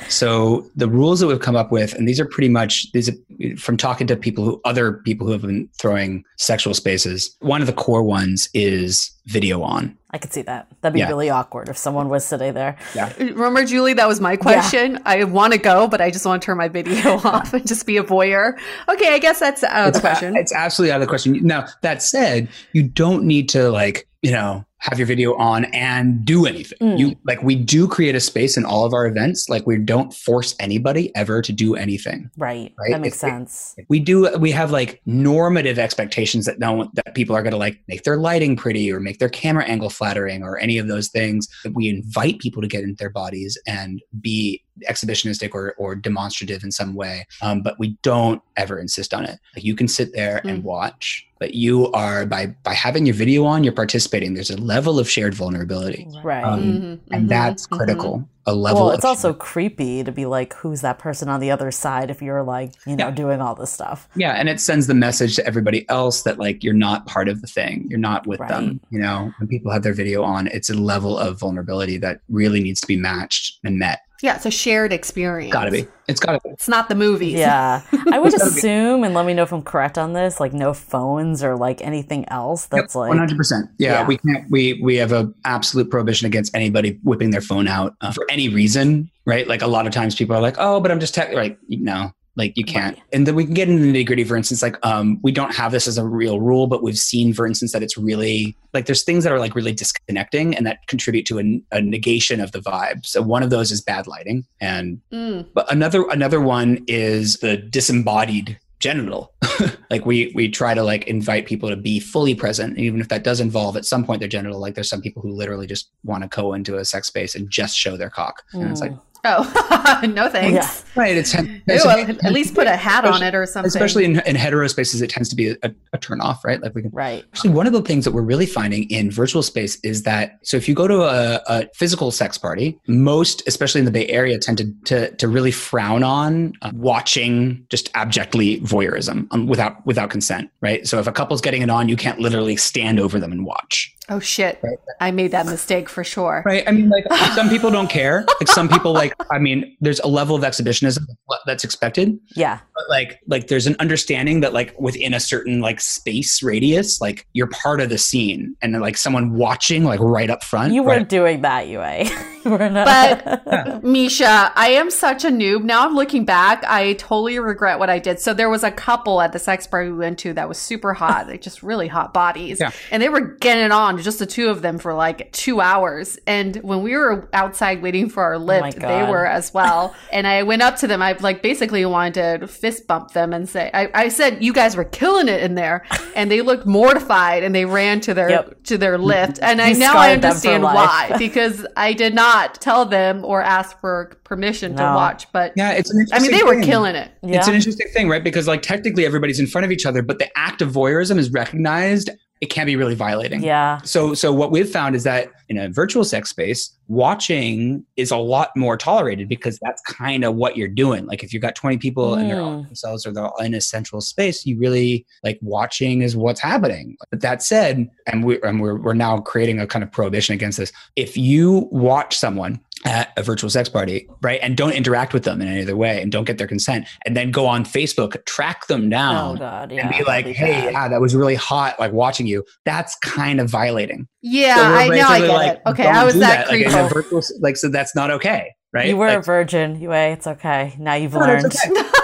So the rules that we've come up with, and these are pretty much these are from talking to people who other people who have been throwing sexual spaces. One of the core ones is video on. I could see that. That'd be Yeah. really awkward if someone was sitting there. Yeah. Remember, Julie, that was my question. I want to go, but I just want to turn my video off and just be a voyeur. Okay, I guess that's uh, out of the it's, a- question. it's absolutely out of the question. Now, that said, you don't need to like, you know, have your video on and do anything. Mm. You like we do create a space in all of our events. Like we don't force anybody ever to do anything. Right. Right? That makes If- if- sense. We do we have like normative expectations that don't that people are gonna like make their lighting pretty or make their camera angle flattering or any of those things. That we invite people to get into their bodies and be exhibitionistic or, or demonstrative in some way. Um, but we don't ever insist on it. Like you can sit there and Mm. watch, but you are by by having your video on, you're participating. There's a level of shared vulnerability. Right. Um, Mhm, And mhm, that's mhm. critical. A level well, it's of also creepy to be like, who's that person on the other side if you're like, you know, Yeah. doing all this stuff. Yeah, and it sends the message to everybody else that like you're not part of the thing. You're not with Right. them. You know, when people have their video on, it's a level of vulnerability that really needs to be matched and met. Yeah, it's a shared experience. Gotta be. It's gotta be. It's not the movies. Yeah. I would It's be. assume, and let me know if I'm correct on this, like no phones or like anything else that's One like. hundred percent. Yeah, Yeah. we can't. We we have a absolute prohibition against anybody whipping their phone out uh, for any reason, right? Like a lot of times people are like, "Oh, but I'm just tech." Right? No, like you can't. And then we can get into the nitty gritty. For instance, like um, we don't have this as a real rule, but we've seen, for instance, that it's really like there's things that are like really disconnecting and that contribute to a, a negation of the vibe. So one of those is bad lighting, and Mm. but another another one is the disembodied genital. like we we try to like invite people to be fully present, even if that does involve at some point their genital. Like there's some people who literally just want to go into a sex space and just show their cock, and it's like Oh, no thanks. Yeah. right it's Ew, at least put a hat on it or something. especially in, in hetero spaces it tends to be a, a turn off right like we can Right. Actually, one of the things that we're really finding in virtual space is that so if you go to a, a physical sex party, most, especially in the Bay Area, tend to to, to really frown on uh, watching just abjectly voyeurism um, without without consent, right? So if a couple's getting it on, you can't literally stand over them and watch. Oh shit, I made that mistake for sure. Right. I mean, like some people don't care. Like some people, like I mean, there's a level of exhibitionism that's expected, Yeah. But like like there's an understanding that like within a certain like space radius, like you're part of the scene, and like someone watching like right up front. You weren't doing that, Yue. you were not. But Misha, I am such a noob. Now I'm looking back, I totally regret what I did. So there was a couple at the sex party we went to that was super hot, like just really hot bodies. Yeah. And they were getting it on, just the two of them for like two hours. And when we were outside waiting for our oh lift, they were as well. and I went up to them. I like basically wanted to fist bump them and say, I, I said, you guys were killing it in there. And they looked mortified and they ran to their Yep. to their lift. And I now I scarred them for understand why because I did not tell them or ask for permission to watch. But Yeah, it's an I mean, they were killing it. yeah. It's an interesting thing, right? Because like technically everybody's in front of each other, but the act of voyeurism is recognized. It can be really violating. yeah. So, so what we've found is that in a virtual sex space, watching is a lot more tolerated because that's kind of what you're doing. Like if you've got 20 people and they're all Mm. themselves or they're all in a central space, you really like watching is what's happening. But that said, and we and we're we're now creating a kind of prohibition against this. If you watch someone at a virtual sex party, right, and don't interact with them in any other way and don't get their consent, and then go on Facebook, track them down Oh God. Yeah. and be like, be "Hey, bad. yeah, that was really hot." Like watching you, that's kind of violating. Yeah, So I now I get like, it. Okay, don't I was do that, Like, in a creepo. virtual, like, so that's not okay, right? You were a Like, virgin, Yue. It's okay. Now you've no, that's learned.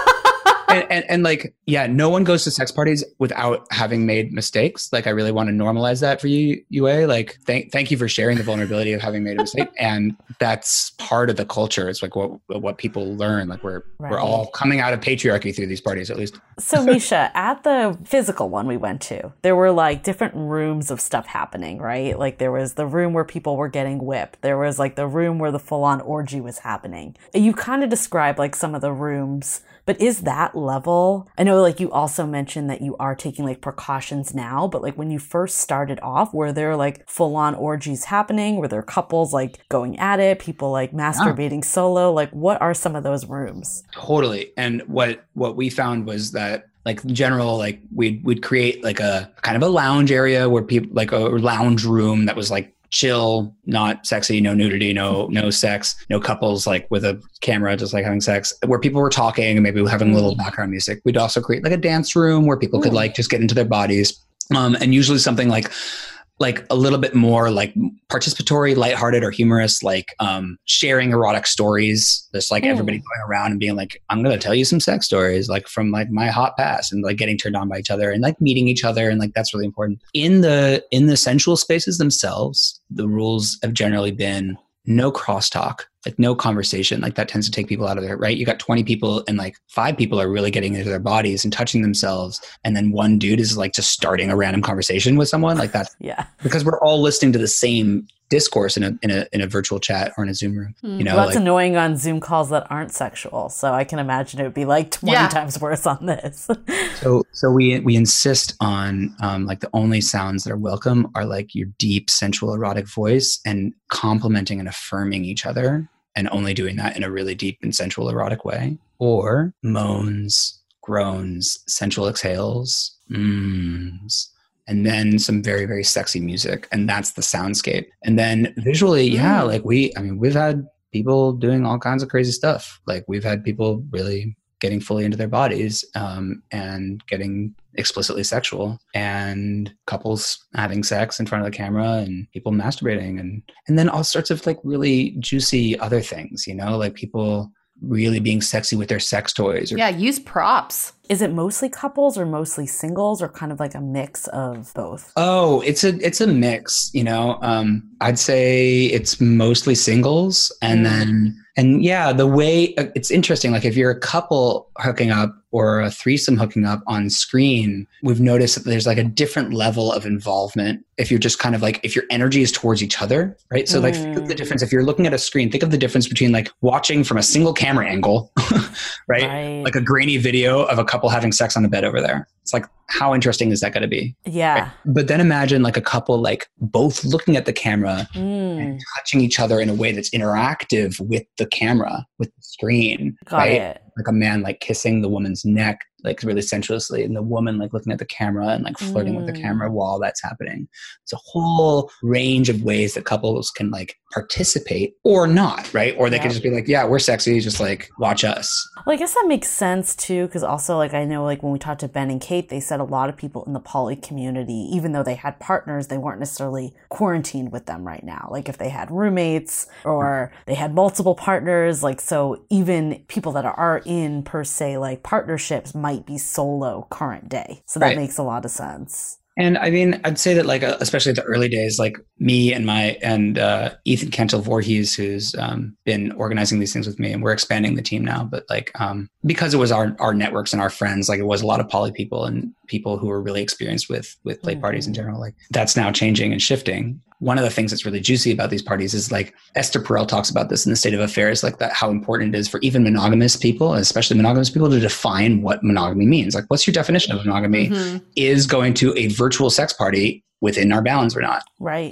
and, and, and like, yeah, no one goes to sex parties without having made mistakes. Like, I really want to normalize that for you, Yue. Like, thank, thank you for sharing the vulnerability of having made a mistake. and that's part of the culture. It's like what, what people learn. Like, we're, Right. we're all coming out of patriarchy through these parties, at least. So, Misha, at the physical one we went to, there were like different rooms of stuff happening, right? Like there was the room where people were getting whipped. There was like the room where the full on orgy was happening. You kind of described like some of the rooms, but is that level? I know like you also mentioned that you are taking like precautions now, but like when you first started off, were there like full on orgies happening? Were there couples like going at it, people like masturbating solo? Like what are some of those rooms? Totally. And what what we found was that like in general, like we'd we'd create like a kind of a lounge area where people like a lounge room that was like chill, not sexy, no nudity, no no sex, no couples like with a camera just like having sex, where people were talking and maybe having a little background music. We'd also create like a dance room where people could like just get into their bodies. Um, and usually something like like a little bit more like participatory, lighthearted, or humorous, like um, sharing erotic stories. Just like Mm. everybody going around and being like, "I'm to tell you some sex stories, like from like my hot past," and like getting turned on by each other and like meeting each other, and like that's really important. In the in the sensual spaces themselves, the rules have generally been no crosstalk, like no conversation. Like that tends to take people out of there, right? You got 20 people and like five people are really getting into their bodies and touching themselves. And then one dude is like just starting a random conversation with someone. Like that Yeah. because we're all listening to the same discourse in a in a in a virtual chat or in a Zoom room. You know, well, that's like, annoying on Zoom calls that aren't sexual. So I can imagine it would be like 20 Yeah. times worse on this. so so we we insist on um, like the only sounds that are welcome are like your deep sensual erotic voice and complimenting and affirming each other and only doing that in a really deep and sensual erotic way. Or moans groans sensual exhales mms and then some very very sexy music and that's the soundscape. And then visually yeah Mm. like we i mean we've had people doing all kinds of crazy stuff. Like we've had people really getting fully into their bodies um, and getting explicitly sexual and couples having sex in front of the camera and people masturbating and and then all sorts of like really juicy other things you know like people really being sexy with their sex toys or Yeah, use props. Is it mostly couples or mostly singles or kind of like a mix of both? Oh, it's a it's a mix, you know. Um, I'd say it's mostly singles, and Mm. then and yeah, the way uh, it's interesting. Like if you're a couple hooking up or a threesome hooking up on screen, we've noticed that there's like a different level of involvement. If you're just kind of like if your energy is towards each other, right? So like the Mm. difference. If you're looking at a screen, think of the difference between like watching from a single camera angle, right? Right. Like a grainy video of a couple having sex on the bed over there. It's like how interesting is that going to be? yeah. But then imagine like a couple like both looking at the camera Mm, and touching each other in a way that's interactive with the camera, with the screen. got right? it. Like a man like kissing the woman's neck, like really sensuously, and the woman like looking at the camera and like flirting with the Mm. camera while that's happening. It's a whole range of ways that couples can like participate or not, right? Or they Yeah. can just be like, yeah, we're sexy, just like watch us. Well, I guess that makes sense too, because also, like, I know, like, when we talked to Ben and Kate, they said a lot of people in the poly community, even though they had partners, they weren't necessarily quarantined with them right now. Like, if they had roommates or they had multiple partners, like, so even people that are in, per se, like partnerships might be solo current day. So that Right. makes a lot of sense. And I mean, I'd say that like, uh, especially the early days, like me and my and uh, Ethan Kentel Voorhees, who's um, been organizing these things with me, and we're expanding the team now. But like, um, because it was our our networks and our friends, like it was a lot of poly people and people who were really experienced with with play parties in general. Like that's now changing and shifting. One of the things that's really juicy about these parties is like Esther Perel talks about this in the State of Affairs, like that how important it is for even monogamous people, especially monogamous people, to define what monogamy means. Like, what's your definition of monogamy? Mhm. is going to a virtual sex party within our bounds or not? Right.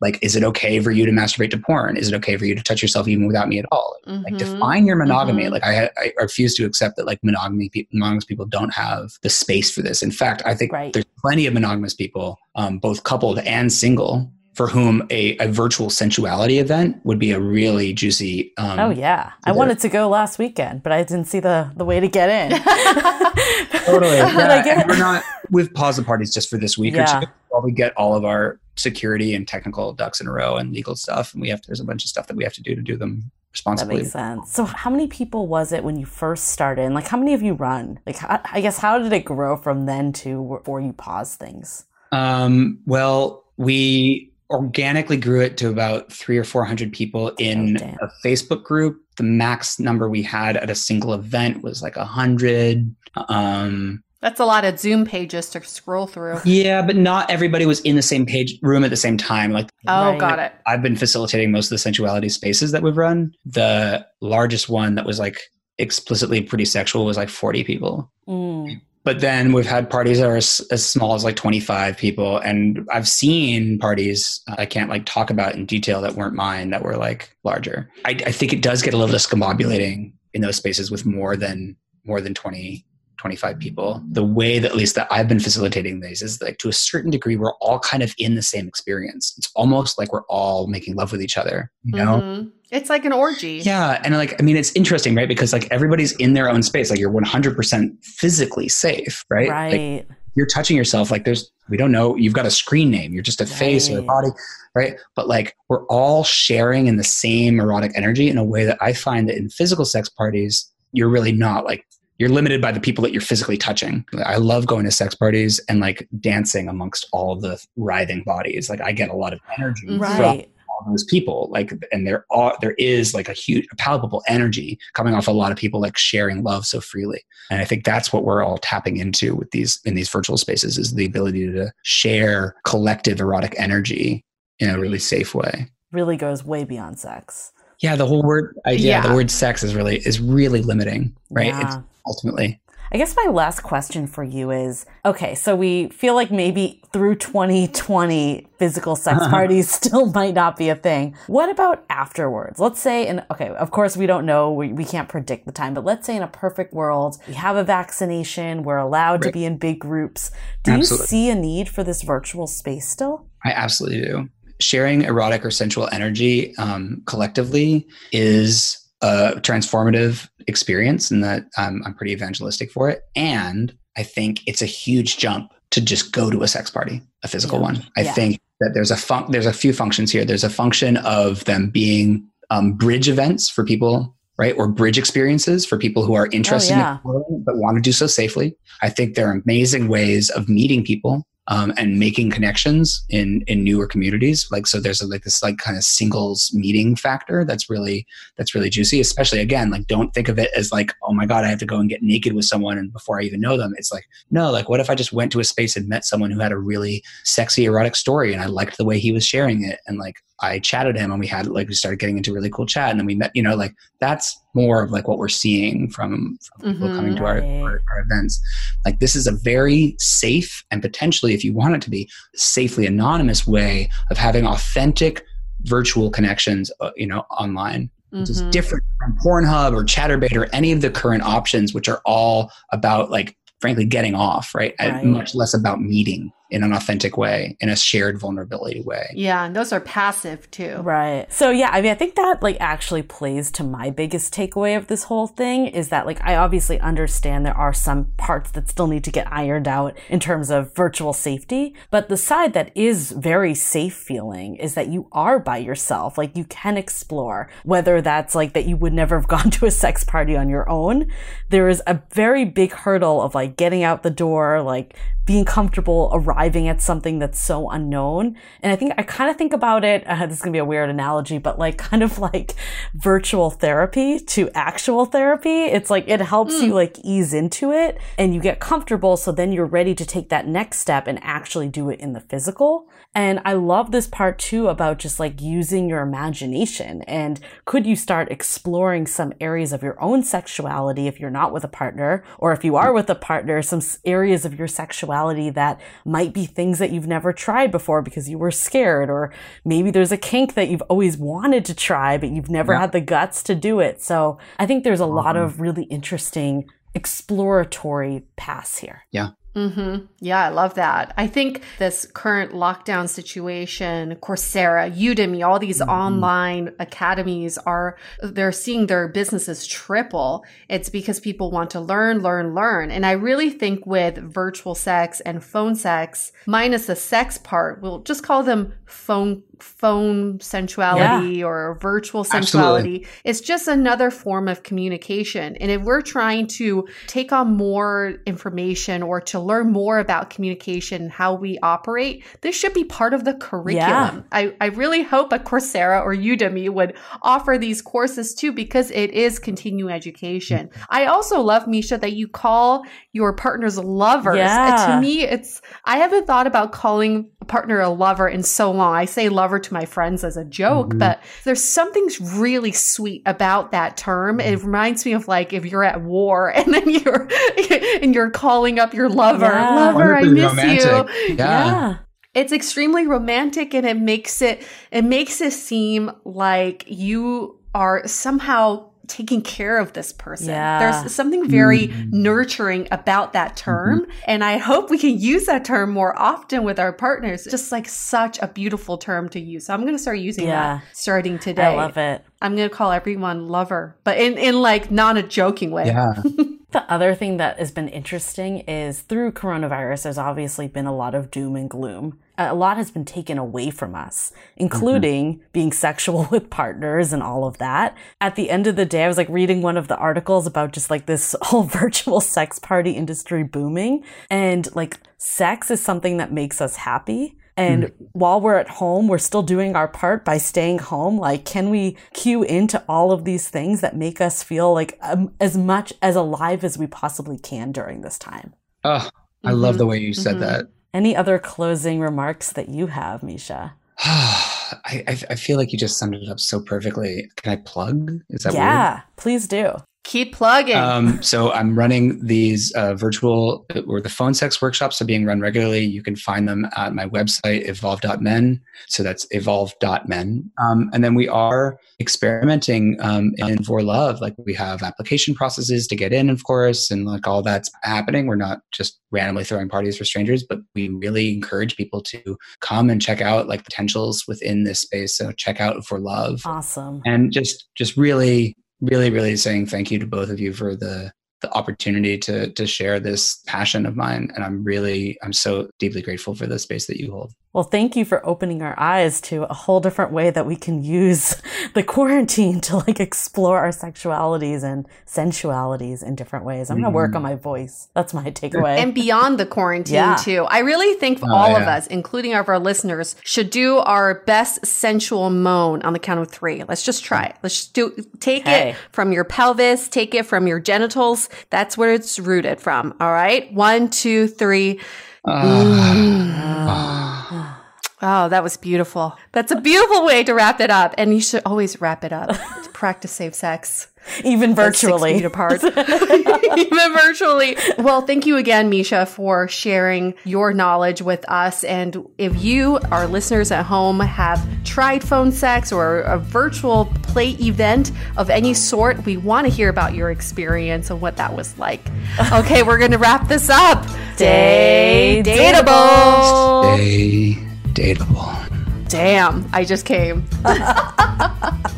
Like, is it okay for you to masturbate to porn? Is it okay for you to touch yourself even without me at all? Like, Mhm. define your monogamy. Mhm. Like, I, I refuse to accept that like monogamy, pe- monogamous people don't have the space for this. In fact, I think Right. there's plenty of monogamous people, um, both coupled and single, for whom a, a virtual sensuality event would be a really juicy. Um, oh, yeah. I there. wanted to go last weekend, but I didn't see the, the way to get in. Totally. But Yeah, I get- we're not. We've paused the parties just for this week Yeah. or two while we get all of our security and technical ducks in a row and legal stuff. And we have there's a bunch of stuff that we have to do to do them That responsibly. makes sense. So, how many people was it when you first started? And like, how many of you run? Like, how, I guess, how did it grow from then to before you paused things? Um, well, we organically grew it to about three or four hundred people in Oh, a Facebook group. The max number we had at a single event was like a hundred. Um, That's a lot of Zoom pages to scroll through. yeah, but not everybody was in the same page room at the same time. Like Oh, Right. got it. I've been facilitating most of the sensuality spaces that we've run. The largest one that was like explicitly pretty sexual was like 40 people. Mm. But then we've had parties that are as, as small as like 25 people. And I've seen parties I can't like talk about in detail that weren't mine that were like larger. I, I think it does get a little discombobulating in those spaces with more than more than 20 25 people the way that at least that i've been facilitating these is like to a certain degree we're all kind of in the same experience it's almost like we're all making love with each other you know Mhm. It's like an orgy. yeah and like i mean it's interesting right because like everybody's in their own space like you're 100% physically safe right, Right. Like, you're touching yourself like there's we don't know you've got a screen name you're just a face or a Right. body right but like we're all sharing in the same erotic energy in a way that i find that in physical sex parties you're really not like you're limited by the people that you're physically touching i love going to sex parties and like dancing amongst all the writhing bodies like i get a lot of energy from right. All those people like and there are there is like a huge a palpable energy coming off a lot of people like sharing love so freely and i think that's what we're all tapping into with these in these virtual spaces is the ability to share collective erotic energy in a really safe way Really goes way beyond sex. yeah the whole word idea Yeah. the word sex is really is really limiting right Yeah. it's ultimately I guess my last question for you is okay, so we feel like maybe through 2020, physical sex parties still might not be a thing. What about afterwards? Let's say, and okay, of course, we don't know, we, we can't predict the time, but let's say in a perfect world, we have a vaccination, we're allowed to be in big groups. Do Absolutely. you see a need for this virtual space still? I absolutely do. Sharing erotic or sensual energy um, collectively is a transformative experience, and that um, I'm pretty evangelistic for it. And I think it's a huge jump to just go to a sex party, a physical Yeah. one. I Yeah. think that there's a fun- there's a few functions here. There's a function of them being um, bridge events for people right? Or bridge experiences for people who are interested yeah. in but want to do so safely. I think they're amazing ways of meeting people um, and making connections in in newer communities. Like so, there's a, like this like kind of singles meeting factor that's really that's really juicy. Especially again, like don't think of it as like oh my god, I have to go and get naked with someone and before I even know them. It's like no, like what if I just went to a space and met someone who had a really sexy erotic story and I liked the way he was sharing it and like I chatted him and we had like we started getting into really cool chat and then we met. You know, like that's more of like what we're seeing from, from people Mhm. coming to our, Right. our, our events. Like this is a very safe and potentially, if you want it to be, safely anonymous way of having authentic virtual connections, uh, you know, online. Mhm. different from Pornhub or Chaturbate or any of the current options, which are all about like, frankly, getting off, right? Right. much less about meeting in an authentic way, in a shared vulnerability way. Yeah, and those are passive too. Right. So yeah, I mean, I think that like actually plays to my biggest takeaway of this whole thing is that like I obviously understand there are some parts that still need to get ironed out in terms of virtual safety, but the side that is very safe feeling is that you are by yourself. Like you can explore, whether that's like that you would never have gone to a sex party on your own. There is a very big hurdle of like getting out the door, like being comfortable arriving at something that's so unknown. And I think I kind of think about it. Uh, this is gonna be a weird analogy, but like kind of like virtual therapy to actual therapy. It's like it helps you like ease into it and you get comfortable. So then you're ready to take that next step and actually do it in the physical. And I love this part too about just like using your imagination. And could you start exploring some areas of your own sexuality if you're not with a partner, or if you are with a partner, some areas of your sexuality that might be things that you've never tried before because you were scared, or maybe there's a kink that you've always wanted to try, but you've never Yeah. had the guts to do it. So I think there's a lot of really interesting exploratory paths here. Yeah. Mm-hmm. Yeah, I love that. I think this current lockdown situation, Coursera, Udemy, all these online academies are, they're seeing their businesses triple. It's because people want to learn, learn, learn. And I really think with virtual sex and phone sex, minus the sex part, we'll just call them phone, phone sensuality or virtual sensuality. It's just another form of communication. And if we're trying to take on more information or to learn more about communication how we operate, this should be part of the curriculum. I, I really hope a Coursera or Udemy would offer these courses too, because it is continuing education. I also love, Misha, that you call your partners lovers. Uh, yeah. To me, it's, I haven't thought about calling a partner a lover in so long. I say lover to my friends as a joke, Mhm. but there's something really sweet about that term. It reminds me of like if you're at war and then you're and you're calling up your lover, Yeah. lover, I miss romantic. you. Yeah. It's extremely romantic and it makes it it makes it seem like you are somehow taking care of this person. Yeah. There's something very Mhm. nurturing about that term. And I hope we can use that term more often with our partners. Just like such a beautiful term to use. So I'm going to start using Yeah. that starting today. I love it. I'm going to call everyone lover, but in, in like not a joking way. Yeah. The other thing that has been interesting is through coronavirus, there's obviously been a lot of doom and gloom. A lot has been taken away from us, including mm-hmm. being sexual with partners and all of that. At the end of the day, I was like reading one of the articles about just like this whole virtual sex party industry booming. And like sex is something that makes us happy. And while we're at home, we're still doing our part by staying home. Like, can we cue into all of these things that make us feel like um, as much as alive as we possibly can during this time? Oh, I love Mhm. the way you said Mhm. that. Any other closing remarks that you have, Misha? I, I I feel like you just summed it up so perfectly. Can I plug? Is that weird? yeah, please do. Keep plugging. Um, so I'm running these uh, virtual or the phone sex workshops are being run regularly. You can find them at my website, evolve.men. So that's evolve.men. Um, and then we are experimenting um, in For Love. Like we have application processes to get in, of course, and like all that's happening. We're not just randomly throwing parties for strangers, but we really encourage people to come and check out like potentials within this space. So check out For Love Awesome. and just just really really really saying thank you to both of you for the the opportunity to to share this passion of mine. And i'm really i'm so deeply grateful for the space that you hold Well, thank you for opening our eyes to a whole different way that we can use the quarantine to like explore our sexualities and sensualities in different ways. I'm going to work on mm-hmm. my voice. That's my takeaway. and beyond the quarantine Yeah. too. I really think Oh, all of us, including our listeners, should do our best sensual moan on the count of three. Let's just try it. Let's just do take Okay. it from your pelvis, take it from your genitals. That's where it's rooted from. All right, one, two, three. Ah. Mm. Ah. Oh, that was beautiful. That's a beautiful way to wrap it up. And you should always wrap it up to practice safe sex. Even That's six virtually. feet apart. Even virtually. Well, thank you again, Misha, for sharing your knowledge with us. And if you, our listeners at home, have tried phone sex or a virtual play event of any sort, we want to hear about your experience and what that was like. Okay, we're going to wrap this up. Stay dateable. Stay dateable. Damn, I just came.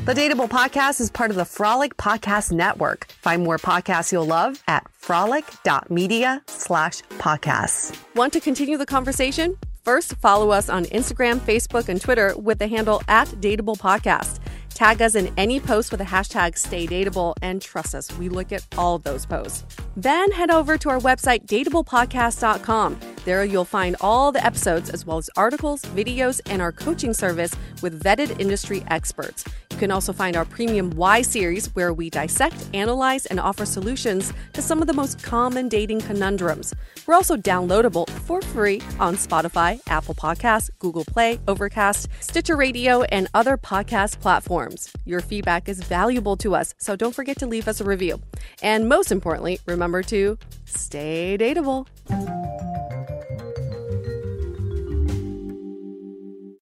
The Dateable Podcast is part of the Frolic Podcast Network. Find more podcasts you'll love at frolic.media slash podcasts. Want to continue the conversation? First, follow us on Instagram, Facebook, and Twitter with the handle at Dateable Podcast. Tag us in any post with the hashtag StayDateable, and trust us, we look at all those posts. Then head over to our website, dateablepodcast.com. There you'll find all the episodes as well as articles, videos, and our coaching service with vetted industry experts. You can also find our premium Y series where we dissect, analyze, and offer solutions to some of the most common dating conundrums. We're also downloadable for free on Spotify, Apple Podcasts, Google Play, Overcast, Stitcher Radio, and other podcast platforms. Your feedback is valuable to us, so don't forget to leave us a review. And most importantly, remember to stay dateable.